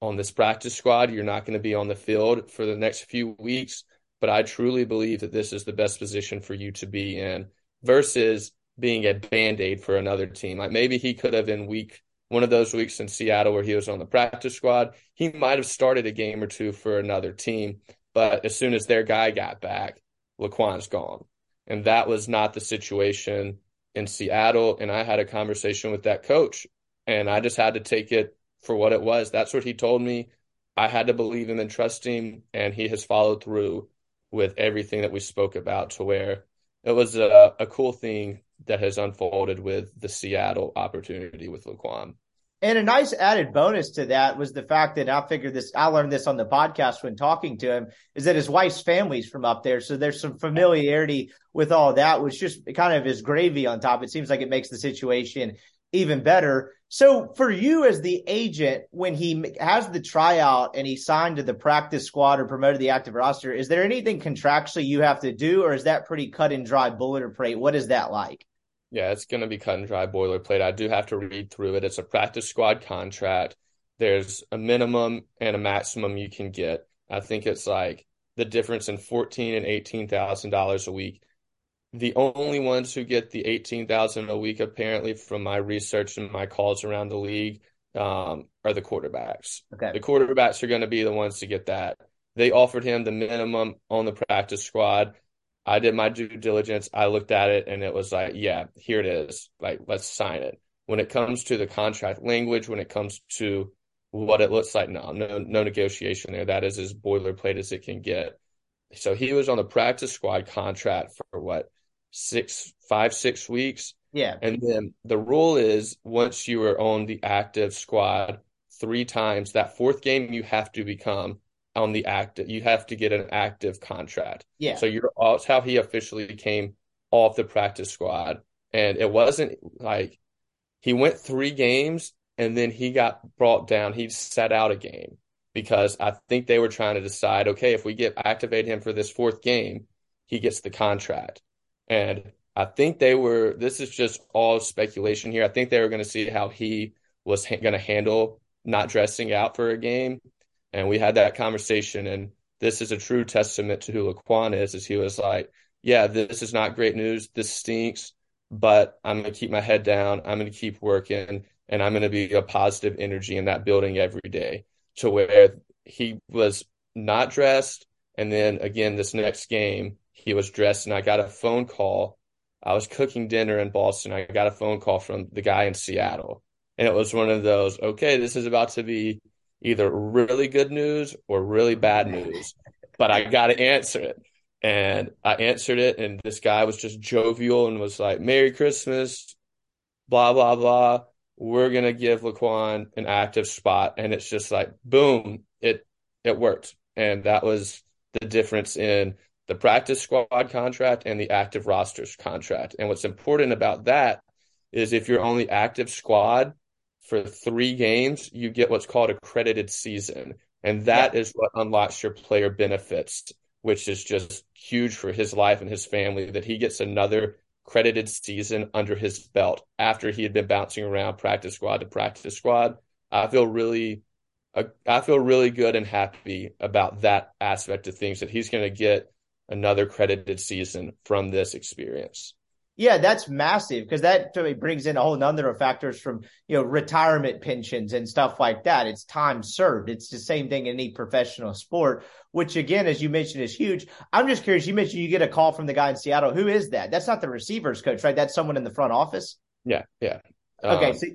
Speaker 4: on this practice squad. You're not going to be on the field for the next few weeks, but I truly believe that this is the best position for you to be in versus being a band aid for another team. Like maybe he could have in week one of those weeks in Seattle where he was on the practice squad, he might have started a game or two for another team. But as soon as their guy got back, Laquon's gone. And that was not the situation in Seattle. And I had a conversation with that coach and I just had to take it for what it was. That's what he told me. I had to believe him and trust him. And he has followed through with everything that we spoke about to where it was a, a cool thing that has unfolded with the Seattle opportunity with Laquon.
Speaker 3: And a nice added bonus to that was the fact that I figured this, I learned this on the podcast when talking to him, is that his wife's family's from up there. So there's some familiarity with all that, which just kind of is gravy on top. It seems like it makes the situation even better. So for you as the agent, when he has the tryout and he signed to the practice squad or promoted the active roster, is there anything contractually you have to do, or is that pretty cut and dry boilerplate? What is that like?
Speaker 4: Yeah, it's going to be cut and dry boilerplate. I do have to read through it. It's a practice squad contract. There's a minimum and a maximum you can get. I think it's like the difference in fourteen and eighteen thousand dollars a week. The only ones who get the eighteen thousand a week, apparently, from my research and my calls around the league, um, are the quarterbacks.
Speaker 3: Okay.
Speaker 4: The quarterbacks are going to be the ones to get that. They offered him the minimum on the practice squad. I did my due diligence. I looked at it and it was like, yeah, here it is. Like, let's sign it. When it comes to the contract language, when it comes to what it looks like, no, no, no negotiation there. That is as boilerplate as it can get. So he was on the practice squad contract for what six, five, six weeks.
Speaker 3: Yeah.
Speaker 4: And then the rule is once you are on the active squad three times, that fourth game you have to become on the active. You have to get an active contract.
Speaker 3: Yeah.
Speaker 4: So you're that's how he officially came off the practice squad. And it wasn't like he went three games and then he got brought down. He sat out a game because I think they were trying to decide, okay, if we get activate him for this fourth game, he gets the contract. And I think they were. This is just all speculation here. I think they were going to see how he was ha- going to handle not dressing out for a game and we had that conversation. And this is a true testament to who Laquon is. Is he was like, "Yeah, this is not great news. This stinks, but I'm going to keep my head down. I'm going to keep working, and I'm going to be a positive energy in that building every day." To where he was not dressed, and then again this next game he was dressed, and I got a phone call. I was cooking dinner in Boston. I got a phone call from the guy in Seattle. And it was one of those, okay, this is about to be either really good news or really bad news, but I got to answer it. And I answered it, and this guy was just jovial and was like, Merry Christmas, blah, blah, blah. We're going to give Laquon an active spot. And it's just like, boom, it, it worked. And that was the difference in the practice squad contract and the active rosters contract. And what's important about that is if you're only active squad for three games, you get what's called a credited season. And that yeah. is what unlocks your player benefits, which is just huge for his life and his family that he gets another credited season under his belt after he had been bouncing around practice squad to practice squad. I feel really uh, I feel really good and happy about that aspect of things that he's going to get another credited season from this experience.
Speaker 3: Yeah, that's massive because that brings in a whole number of factors from you know retirement pensions and stuff like that. It's time served. It's the same thing in any professional sport, which again, as you mentioned, is huge. I'm just curious. You mentioned you get a call from the guy in Seattle. Who is that? That's not the receivers coach, right? That's someone in the front office.
Speaker 4: Yeah, yeah.
Speaker 3: Okay, um, so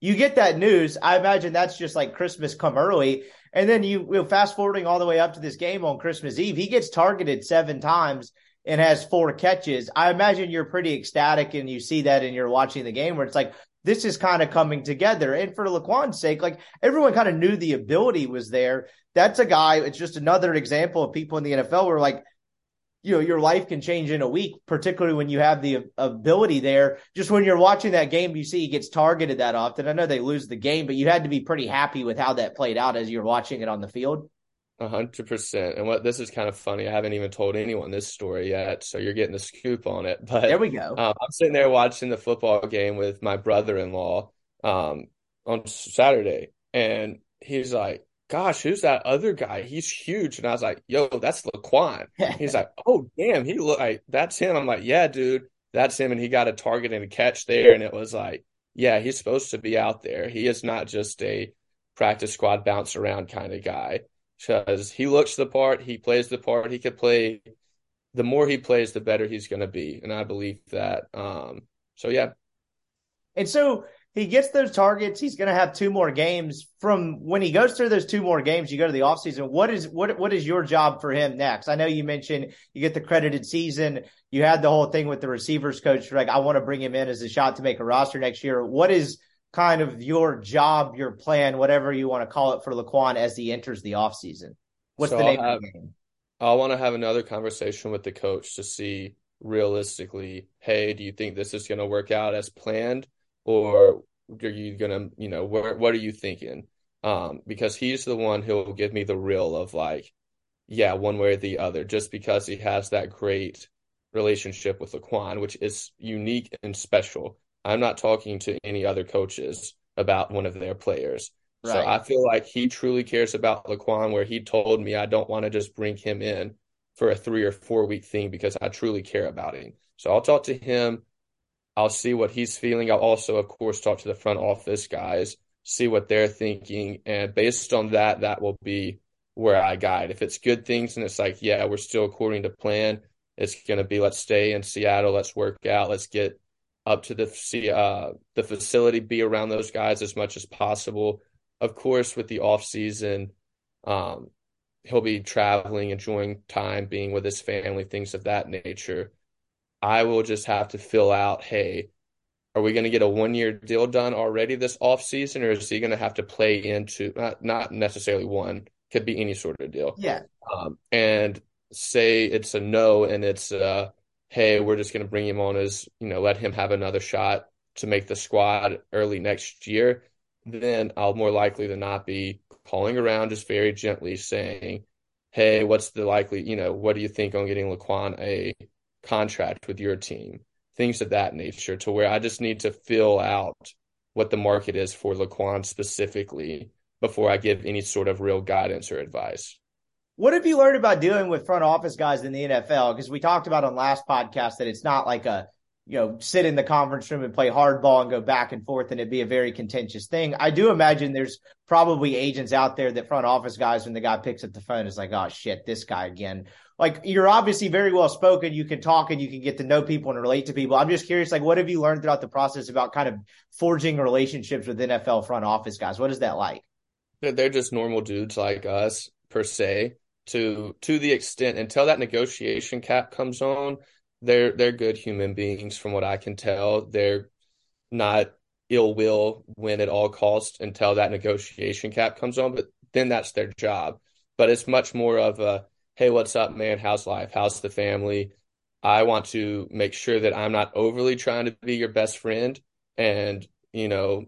Speaker 3: you get that news. I imagine that's just like Christmas come early, and then you, you know, fast forwarding all the way up to this game on Christmas Eve. He gets targeted seven times and has four catches, I imagine you're pretty ecstatic and you see that and you're watching the game where it's like, this is kind of coming together. And for Laquon's sake, like everyone kind of knew the ability was there. That's a guy, it's just another example of people in the NFL where like, you know, your life can change in a week, particularly when you have the ability there. Just when you're watching that game, you see he gets targeted that often. I know they lose the game, but you had to be pretty happy with how that played out as you're watching it on the field.
Speaker 4: Hundred percent. And what this is kind of funny. I haven't even told anyone this story yet, so you're getting the scoop on it. But
Speaker 3: there we go.
Speaker 4: Um, I'm sitting there watching the football game with my brother-in-law um, on Saturday, and he's like, "Gosh, who's that other guy? He's huge." And I was like, "Yo, that's Laquon." he's like, "Oh, damn, he look like that's him." I'm like, "Yeah, dude, that's him." And he got a target and a catch there, and it was like, "Yeah, he's supposed to be out there. He is not just a practice squad bounce around kind of guy." because he looks the part, he plays the part, he could play. The more he plays, the better he's going to be, and I believe that. Um, so yeah,
Speaker 3: and so he gets those targets. He's going to have two more games. From when he goes through those two more games, you go to the offseason. What is what what is your job for him next? I know you mentioned you get the credited season. You had the whole thing with the receivers coach. Like, I want to bring him in as a shot to make a roster next year. What is kind of your job, your plan, whatever you want to call it for Laquon as he enters the offseason? What's so the name have, of the game?
Speaker 4: I want to have another conversation with the coach to see realistically, hey, do you think this is going to work out as planned or are you going to, you know, what, what are you thinking? Um, because he's the one who'll give me the real of like, yeah, one way or the other, just because he has that great relationship with Laquon, which is unique and special. I'm not talking to any other coaches about one of their players. Right. So I feel like he truly cares about Laquon, where he told me I don't want to just bring him in for a three or four week thing because I truly care about him. So I'll talk to him. I'll see what he's feeling. I'll also, of course, talk to the front office guys, see what they're thinking. And based on that, that will be where I guide. If it's good things and it's like, yeah, we're still according to plan, it's going to be let's stay in Seattle, let's work out, let's get up to the uh, the facility, be around those guys as much as possible. Of course, with the off season, um, he'll be traveling, enjoying time, being with his family, things of that nature. I will just have to fill out, hey, are we going to get a one year deal done already this off season, or is he going to have to play into not not necessarily one, could be any sort of deal.
Speaker 3: Yeah.
Speaker 4: Um, and say it's a no, and it's uh hey, we're just going to bring him on as, you know, let him have another shot to make the squad early next year, then I'll more likely than not be calling around just very gently saying, hey, what's the likely, you know, what do you think on getting laquon a contract with your team? Things of that nature to where I just need to fill out what the market is for Laquon specifically before I give any sort of real guidance or advice.
Speaker 3: What have you learned about dealing with front office guys in the NFL? Because we talked about on last podcast that it's not like a you know sit in the conference room and play hardball and go back and forth and it'd be a very contentious thing. I do imagine there's probably agents out there that front office guys when the guy picks up the phone is like, oh shit, this guy again. Like you're obviously very well spoken. You can talk and you can get to know people and relate to people. I'm just curious, like, what have you learned throughout the process about kind of forging relationships with NFL front office guys? What is that like?
Speaker 4: They're just normal dudes like us per se to to the extent until that negotiation cap comes on, they're they're good human beings from what I can tell. They're not ill will win at all costs until that negotiation cap comes on, but then that's their job. But it's much more of a hey, what's up, man? How's life? How's the family? I want to make sure that I'm not overly trying to be your best friend and, you know,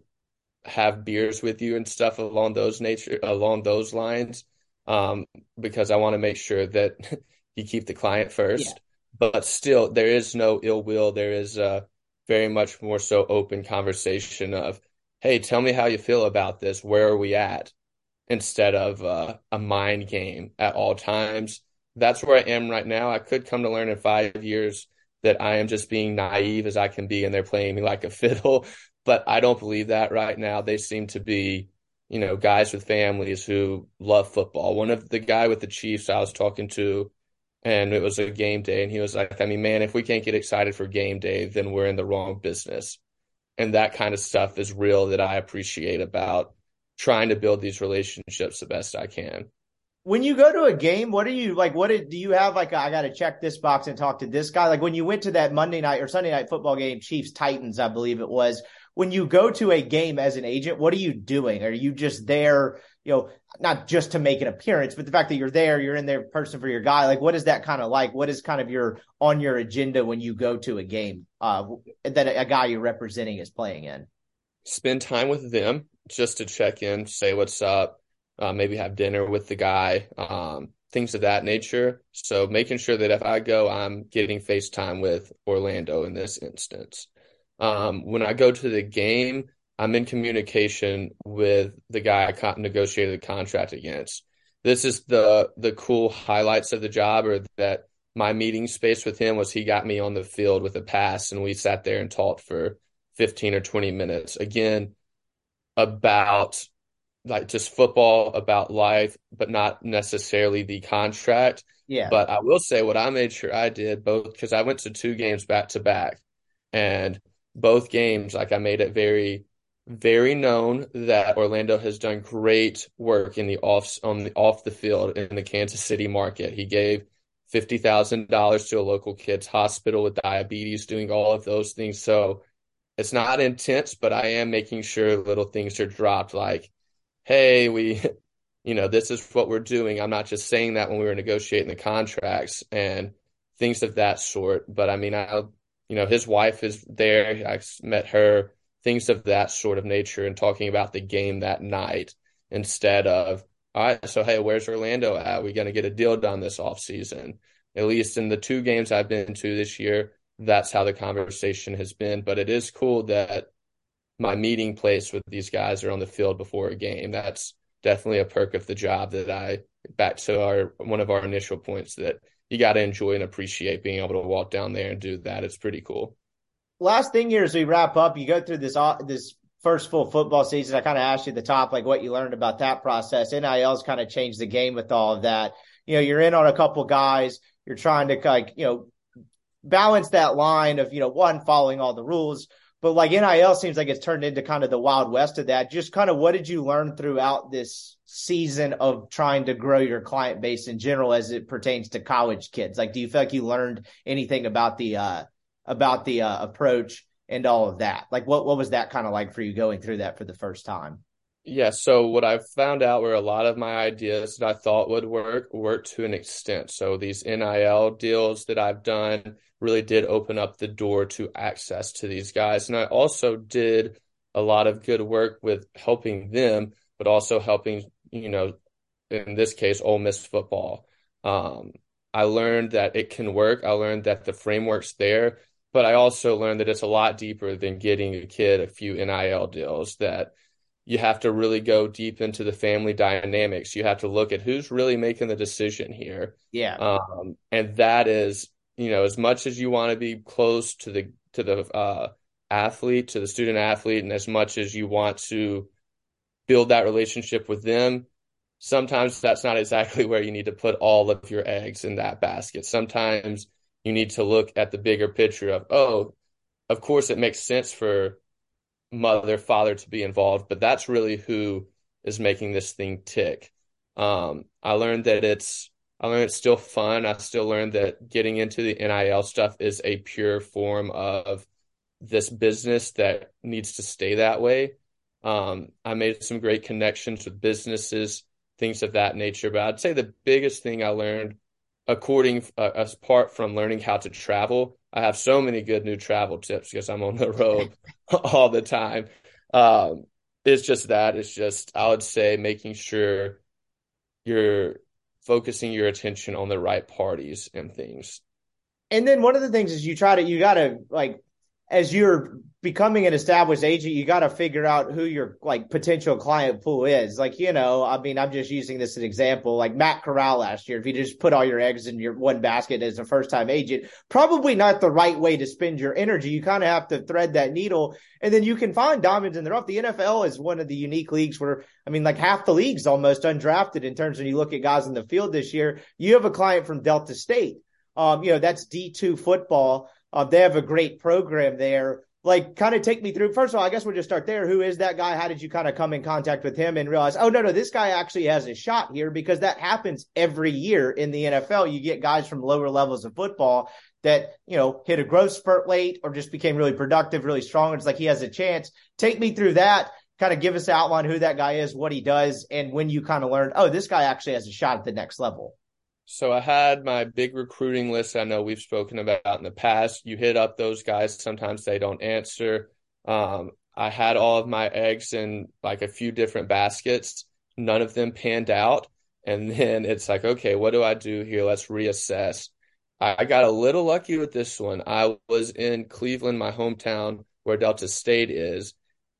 Speaker 4: have beers with you and stuff along those nature along those lines. Um, because I want to make sure that you keep the client first. Yeah. But still there is no ill will. There is a very much more so open conversation of, hey, tell me how you feel about this. Where are we at? Instead of uh, a mind game at all times. That's where I am right now. I could come to learn in five years that I am just being naive as I can be and they're playing me like a fiddle. But I don't believe that right now. They seem to be, you know, guys with families who love football. One of the guy with the Chiefs I was talking to and it was a game day and he was like i mean man if we can't get excited for game day then we're in the wrong business and that kind of stuff is real that i appreciate about trying to build these relationships the best i can
Speaker 3: when you go to a game what are you like what did, do you have like I got to check this box and talk to this guy like when you went to that monday night or sunday night football game chiefs titans i believe it was when you go to a game as an agent what are you doing are you just there you know, not just to make an appearance, but the fact that you're there, you're in there person for your guy. Like, what is that kind of like? What is kind of your on your agenda when you go to a game uh, that a, a guy you're representing is playing in?
Speaker 4: Spend time with them just to check in, say what's up, uh, maybe have dinner with the guy, um, things of that nature. So making sure that if I go, I'm getting FaceTime with Orlando in this instance. Um, when I go to the game, I'm in communication with the guy I negotiated the contract against. This is the the cool highlights of the job, or that my meeting space with him was he got me on the field with a pass, and we sat there and talked for 15 or 20 minutes. Again, about like just football, about life, but not necessarily the contract.
Speaker 3: Yeah.
Speaker 4: But I will say what I made sure I did both because I went to two games back to back, and both games like I made it very very known that Orlando has done great work in the off on the off the field in the Kansas City market. He gave fifty thousand dollars to a local kids hospital with diabetes, doing all of those things. So it's not intense, but I am making sure little things are dropped like, hey, we you know, this is what we're doing. I'm not just saying that when we were negotiating the contracts and things of that sort. But I mean I you know, his wife is there. I met her things of that sort of nature and talking about the game that night instead of all right so hey where's orlando at we going to get a deal done this off season at least in the two games i've been to this year that's how the conversation has been but it is cool that my meeting place with these guys are on the field before a game that's definitely a perk of the job that i back to our one of our initial points that you got to enjoy and appreciate being able to walk down there and do that it's pretty cool
Speaker 3: last thing here as we wrap up, you go through this this first full football season. I kind of asked you the top, like what you learned about that process. NIL's kind of changed the game with all of that. You know, you're in on a couple guys. You're trying to like you know balance that line of you know one following all the rules, but like NIL seems like it's turned into kind of the wild west of that. Just kind of what did you learn throughout this season of trying to grow your client base in general as it pertains to college kids? Like, do you feel like you learned anything about the uh, about the uh, approach and all of that. Like, what what was that kind of like for you going through that for the first time?
Speaker 4: Yeah. So what I found out were a lot of my ideas that I thought would work worked to an extent. So these NIL deals that I've done really did open up the door to access to these guys, and I also did a lot of good work with helping them, but also helping you know, in this case, Ole Miss football. Um, I learned that it can work. I learned that the framework's there but I also learned that it's a lot deeper than getting a kid a few NIL deals, that you have to really go deep into the family dynamics. You have to look at who's really making the decision here.
Speaker 3: Yeah.
Speaker 4: Um, and that is, you know, as much as you want to be close to the, to the, uh, athlete, to the student athlete, and as much as you want to build that relationship with them, sometimes that's not exactly where you need to put all of your eggs in that basket. Sometimes you need to look at the bigger picture of, oh, of course it makes sense for mother, father to be involved, but that's really who is making this thing tick. Um, I learned that it's, I learned it's still fun. I still learned that getting into the NIL stuff is a pure form of this business that needs to stay that way. Um, I made some great connections with businesses, things of that nature. But I'd say the biggest thing I learned according uh, apart from learning how to travel, I have so many good new travel tips because I'm on the road all the time. Um, it's just that it's just I would say making sure you're focusing your attention on the right parties and things.
Speaker 3: And then one of the things is you try to you got to like as you're becoming an established agent, you got to figure out who your like potential client pool is. Like, you know, I mean, I'm just using this as an example. Like Matt Corral last year, if you just put all your eggs in your one basket as a first time agent, probably not the right way to spend your energy. You kind of have to thread that needle and then you can find diamonds in the rough. The NFL is one of the unique leagues where, I mean, like half the league's almost undrafted in terms when you look at guys in the field this year. You have a client from Delta State. Um, you know, that's D2 football uh, they have a great program there. Like, kind of take me through. First of all, I guess we'll just start there. Who is that guy? How did you kind of come in contact with him and realize, oh, no, no, this guy actually has a shot here because that happens every year in the NFL. You get guys from lower levels of football that, you know, hit a growth spurt late or just became really productive, really strong. It's like he has a chance. Take me through that kind of give us an outline who that guy is, what he does, and when you kind of learned, oh, this guy actually has a shot at the next level.
Speaker 4: So I had my big recruiting list I know we've spoken about in the past. You hit up those guys, sometimes they don't answer. Um, I had all of my eggs in like a few different baskets. None of them panned out. And then it's like, okay, what do I do here? Let's reassess. I got a little lucky with this one. I was in Cleveland, my hometown, where Delta State is,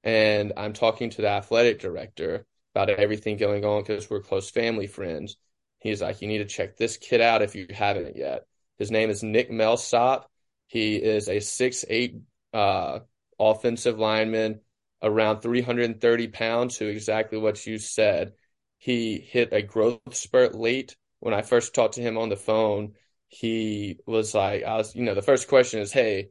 Speaker 4: and I'm talking to the athletic director about everything going on because we're close family friends. He's like, you need to check this kid out if you haven't yet. His name is Nick Millsap. He is a six eight uh, offensive lineman, around 330 pounds, who exactly what you said. He hit a growth spurt late. When I first talked to him on the phone, he was like, I was, you know, the first question is, hey,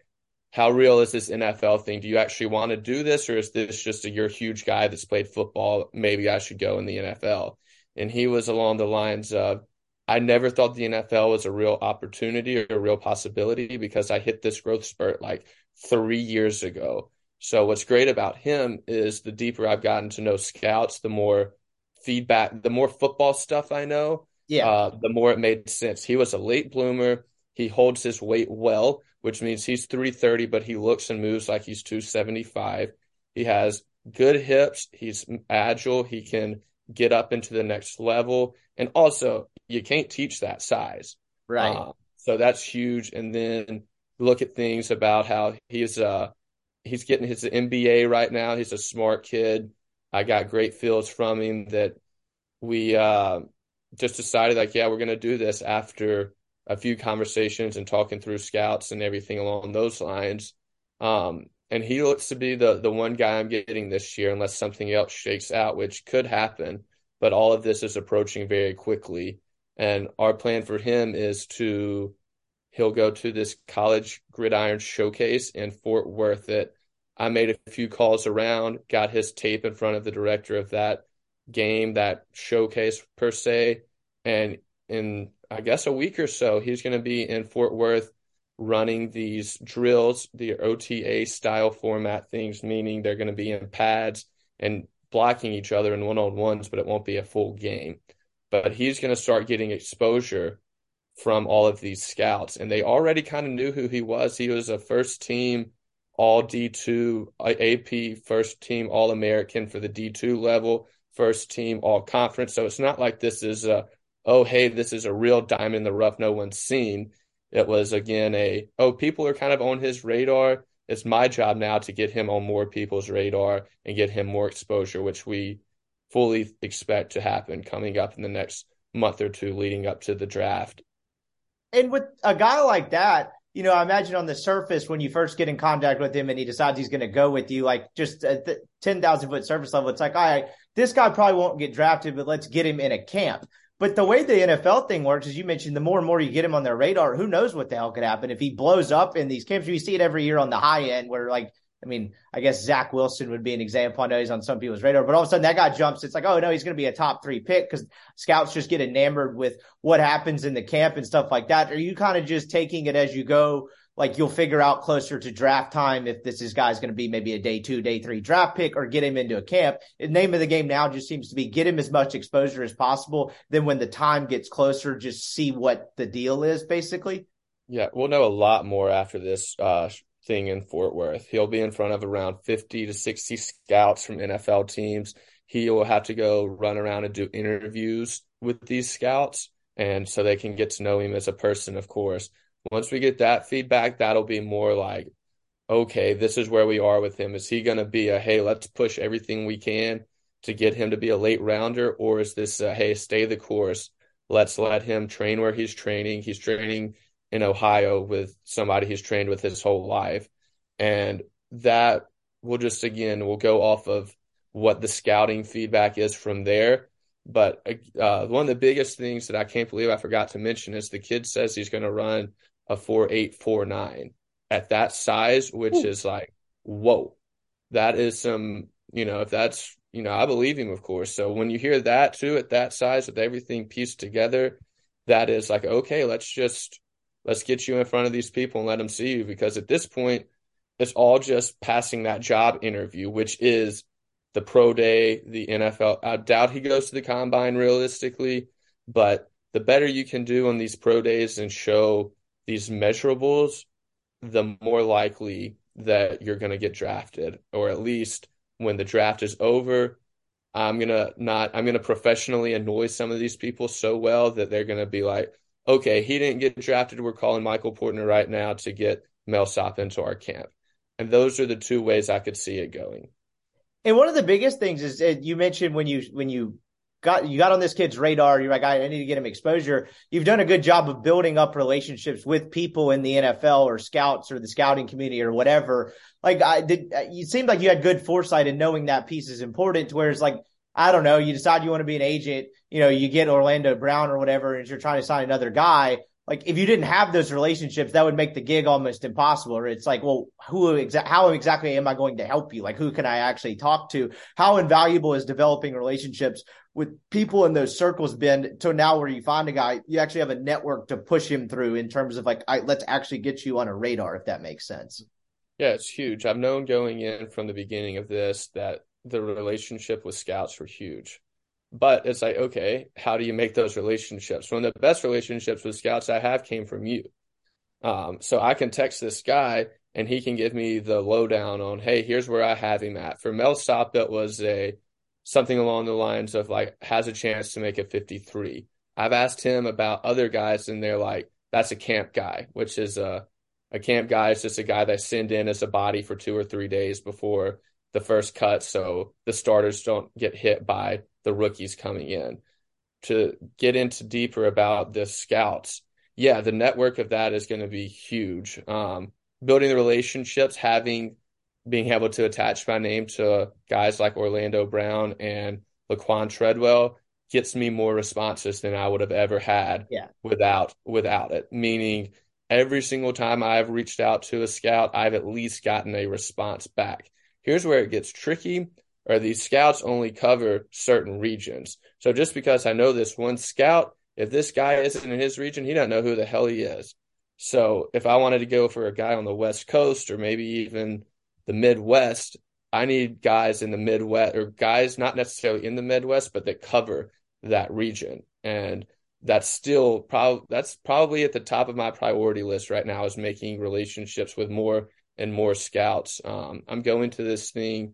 Speaker 4: how real is this NFL thing? Do you actually want to do this, or is this just a you're a huge guy that's played football? Maybe I should go in the NFL and he was along the lines of I never thought the NFL was a real opportunity or a real possibility because I hit this growth spurt like three years ago. So what's great about him is the deeper I've gotten to know scouts, the more feedback, the more football stuff I know,
Speaker 3: yeah,
Speaker 4: uh, the more it made sense. He was a late bloomer. He holds his weight well, which means he's 330, but he looks and moves like he's 275. He has good hips. He's agile. He can get up into the next level. And also, you can't teach that size.
Speaker 3: Right. Uh,
Speaker 4: so that's huge. And then look at things about how he's uh he's getting his MBA right now. He's a smart kid. I got great feels from him that we uh, just decided like, yeah, we're gonna do this after a few conversations and talking through scouts and everything along those lines. Um, and he looks to be the the one guy I'm getting this year, unless something else shakes out, which could happen. But all of this is approaching very quickly, and our plan for him is to he'll go to this college gridiron showcase in Fort Worth. That I made a few calls around, got his tape in front of the director of that game, that showcase per se, and in I guess a week or so, he's going to be in Fort Worth running these drills, the OTA style format things, meaning they're going to be in pads and blocking each other in one on ones, but it won't be a full game. But he's going to start getting exposure from all of these scouts, and they already kind of knew who he was. He was a first team all D2 AP first team All American for the D2 level, first team all conference. So it's not like this is a, oh, hey, this is a real diamond in the rough no one's seen. It was again a oh people are kind of on his radar. It's my job now to get him on more people's radar and get him more exposure, which we fully expect to happen coming up in the next month or two leading up to the draft.
Speaker 3: And with a guy like that, you know, I imagine on the surface when you first get in contact with him and he decides he's going to go with you, like just at the 10,000 foot surface level, it's like, all right, this guy probably won't get drafted, but let's get him in a camp. But the way the NFL thing works, as you mentioned, the more and more you get him on their radar, who knows what the hell could happen if he blows up in these camps? We see it every year on the high end where like, I mean, I guess Zach Wilson would be an example. I know he's on some people's radar, but all of a sudden that guy jumps. It's like, oh no, he's going to be a top three pick because scouts just get enamored with what happens in the camp and stuff like that. Are you kind of just taking it as you go like you'll figure out closer to draft time if this is guy's going to be maybe a day two, day three draft pick or get him into a camp. The name of the game now just seems to be get him as much exposure as possible. Then when the time gets closer, just see what the deal is basically.
Speaker 4: Yeah, we'll know a lot more after this uh, thing in Fort Worth. He'll be in front of around 50 to 60 scouts from NFL teams. He will have to go run around and do interviews with these scouts. And so they can get to know him as a person, of course. Once we get that feedback, that'll be more like, okay, this is where we are with him. Is he going to be a, hey, let's push everything we can to get him to be a late rounder? Or is this, a, hey, stay the course? Let's let him train where he's training. He's training in Ohio with somebody he's trained with his whole life. And that will just, again, will go off of what the scouting feedback is from there. But uh, one of the biggest things that I can't believe I forgot to mention is the kid says he's going to run a four eight four nine at that size, which Ooh. is like, whoa, that is some, you know, if that's, you know, I believe him, of course. So when you hear that too at that size with everything pieced together, that is like, okay, let's just, let's get you in front of these people and let them see you. Because at this point, it's all just passing that job interview, which is the pro day, the NFL. I doubt he goes to the combine realistically, but the better you can do on these pro days and show these measurables, the more likely that you're going to get drafted, or at least when the draft is over. I'm gonna not. I'm gonna professionally annoy some of these people so well that they're gonna be like, "Okay, he didn't get drafted. We're calling Michael Portner right now to get Mel Millsap into our camp." And those are the two ways I could see it going.
Speaker 3: And one of the biggest things is you mentioned when you when you got you got on this kid's radar. You're like, I need to get him exposure. You've done a good job of building up relationships with people in the NFL or scouts or the scouting community or whatever. Like, I did. Uh, you seemed like you had good foresight in knowing that piece is important. Whereas, like, I don't know, you decide you want to be an agent. You know, you get Orlando Brown or whatever, and you're trying to sign another guy like if you didn't have those relationships, that would make the gig almost impossible. Or it's like, well, who exactly, how exactly am I going to help you? Like, who can I actually talk to? How invaluable is developing relationships with people in those circles been to now where you find a guy, you actually have a network to push him through in terms of like, I, let's actually get you on a radar, if that makes sense.
Speaker 4: Yeah, it's huge. I've known going in from the beginning of this that the relationship with scouts were huge. But it's like, okay, how do you make those relationships? One of the best relationships with scouts I have came from you. Um, so I can text this guy and he can give me the lowdown on, hey, here's where I have him at. For Millsap, it was a something along the lines of like has a chance to make a 53. I've asked him about other guys and they're like, that's a camp guy, which is a a camp guy is just a guy that send in as a body for two or three days before the first cut, so the starters don't get hit by the rookies coming in. To get into deeper about the scouts, yeah, the network of that is going to be huge. Um, building the relationships, having being able to attach my name to guys like Orlando Brown and Laquon Treadwell gets me more responses than I would have ever had
Speaker 3: yeah.
Speaker 4: without without it. Meaning every single time I've reached out to a scout, I've at least gotten a response back. Here's where it gets tricky or these scouts only cover certain regions. So just because I know this one scout, if this guy isn't in his region, he doesn't know who the hell he is. So if I wanted to go for a guy on the West Coast or maybe even the Midwest, I need guys in the Midwest or guys not necessarily in the Midwest, but that cover that region. And that's still probably that's probably at the top of my priority list right now is making relationships with more and more scouts. Um, I'm going to this thing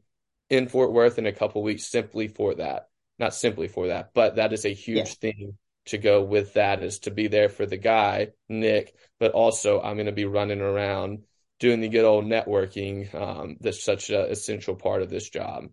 Speaker 4: in Fort Worth in a couple weeks simply for that. Not simply for that, but that is a huge yeah. thing to go with that is to be there for the guy, Nick, but also I'm going to be running around doing the good old networking. Um, that's such an essential part of this job.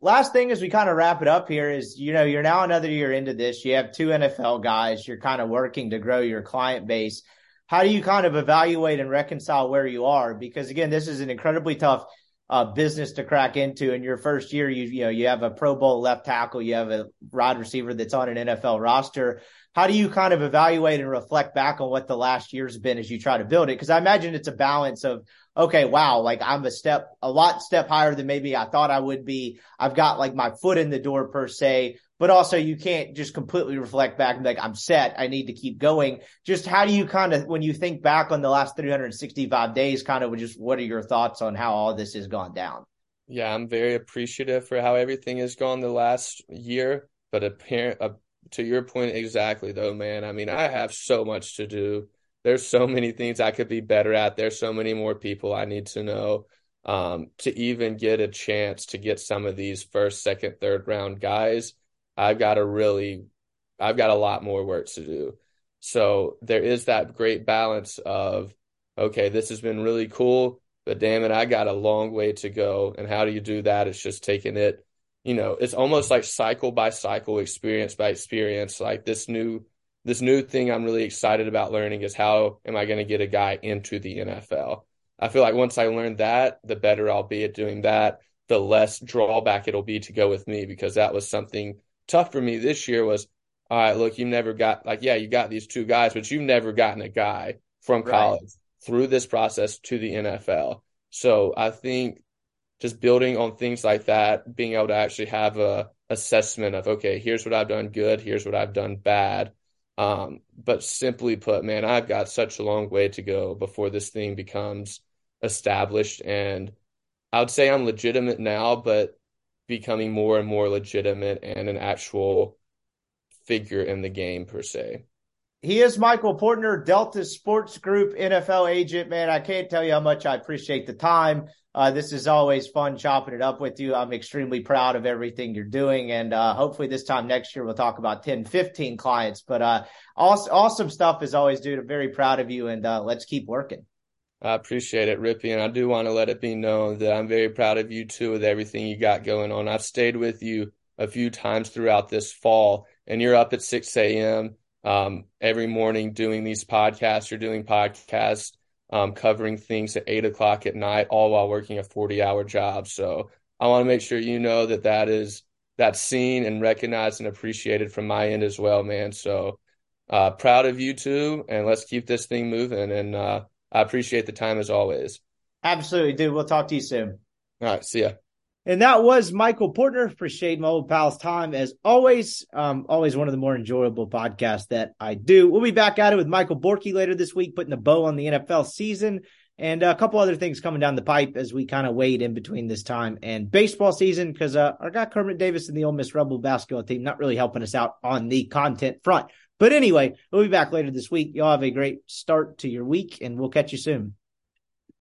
Speaker 3: Last thing as we kind of wrap it up here is, you know, you're now another year into this. You have two NFL guys. You're kind of working to grow your client base. How do you kind of evaluate and reconcile where you are? Because again, this is an incredibly tough uh, business to crack into in your first year. You you know you have a Pro Bowl left tackle, you have a wide receiver that's on an NFL roster. How do you kind of evaluate and reflect back on what the last year's been as you try to build it? Because I imagine it's a balance of, okay, wow, like I'm a step, a lot step higher than maybe I thought I would be. I've got like my foot in the door per se, but also you can't just completely reflect back and be like, I'm set. I need to keep going. Just how do you kind of, when you think back on the last 365 days, kind of just what are your thoughts on how all this has gone down?
Speaker 4: Yeah, I'm very appreciative for how everything has gone the last year, but apparent, to your point exactly though, man. I mean, I have so much to do. There's so many things I could be better at. There's so many more people I need to know um, to even get a chance to get some of these first, second, third round guys. I've got to really, I've got a lot more work to do. So there is that great balance of, okay, this has been really cool, but damn it, I got a long way to go. And how do you do that? It's just taking it you know, it's almost like cycle by cycle, experience by experience. Like this new this new thing I'm really excited about learning is how am I going to get a guy into the NFL? I feel like once I learn that, the better I'll be at doing that, the less drawback it'll be to go with me because that was something tough for me this year was all right, look, you never got like yeah, you got these two guys, but you've never gotten a guy from college right. through this process to the NFL. So I think just building on things like that, being able to actually have a assessment of okay, here's what I've done good, here's what I've done bad. Um, but simply put, man, I've got such a long way to go before this thing becomes established. And I would say I'm legitimate now, but becoming more and more legitimate and an actual figure in the game per se.
Speaker 3: He is Michael Portner, Delta Sports Group NFL agent. Man, I can't tell you how much I appreciate the time. Uh, this is always fun chopping it up with you. I'm extremely proud of everything you're doing. And uh, hopefully this time next year, we'll talk about 10, 15 clients. But uh, awesome, awesome stuff as always, dude. I'm very proud of you. And uh, let's keep working.
Speaker 4: I appreciate it, Rippee. And I do want to let it be known that I'm very proud of you too with everything you got going on. I've stayed with you a few times throughout this fall, and you're up at 6 a.m. Um, every morning doing these podcasts. You're doing podcasts um, covering things at eight o'clock at night, all while working a 40 hour job. So I want to make sure you know that that is that's seen and recognized and appreciated from my end as well, man. So uh, proud of you too, and let's keep this thing moving. And uh, I appreciate the time as always.
Speaker 3: Absolutely, dude. We'll talk to you soon.
Speaker 4: All right, see ya.
Speaker 3: And that was Michael Portner. Appreciate my old pal's time as always. Um, always one of the more enjoyable podcasts that I do. We'll be back at it with Michael Borky later this week, putting a bow on the NFL season and a couple other things coming down the pipe as we kind of wait in between this time and baseball season because uh, our guy Kermit Davis and the Ole Miss Rebel basketball team not really helping us out on the content front. But anyway, we'll be back later this week. Y'all have a great start to your week and we'll catch you soon.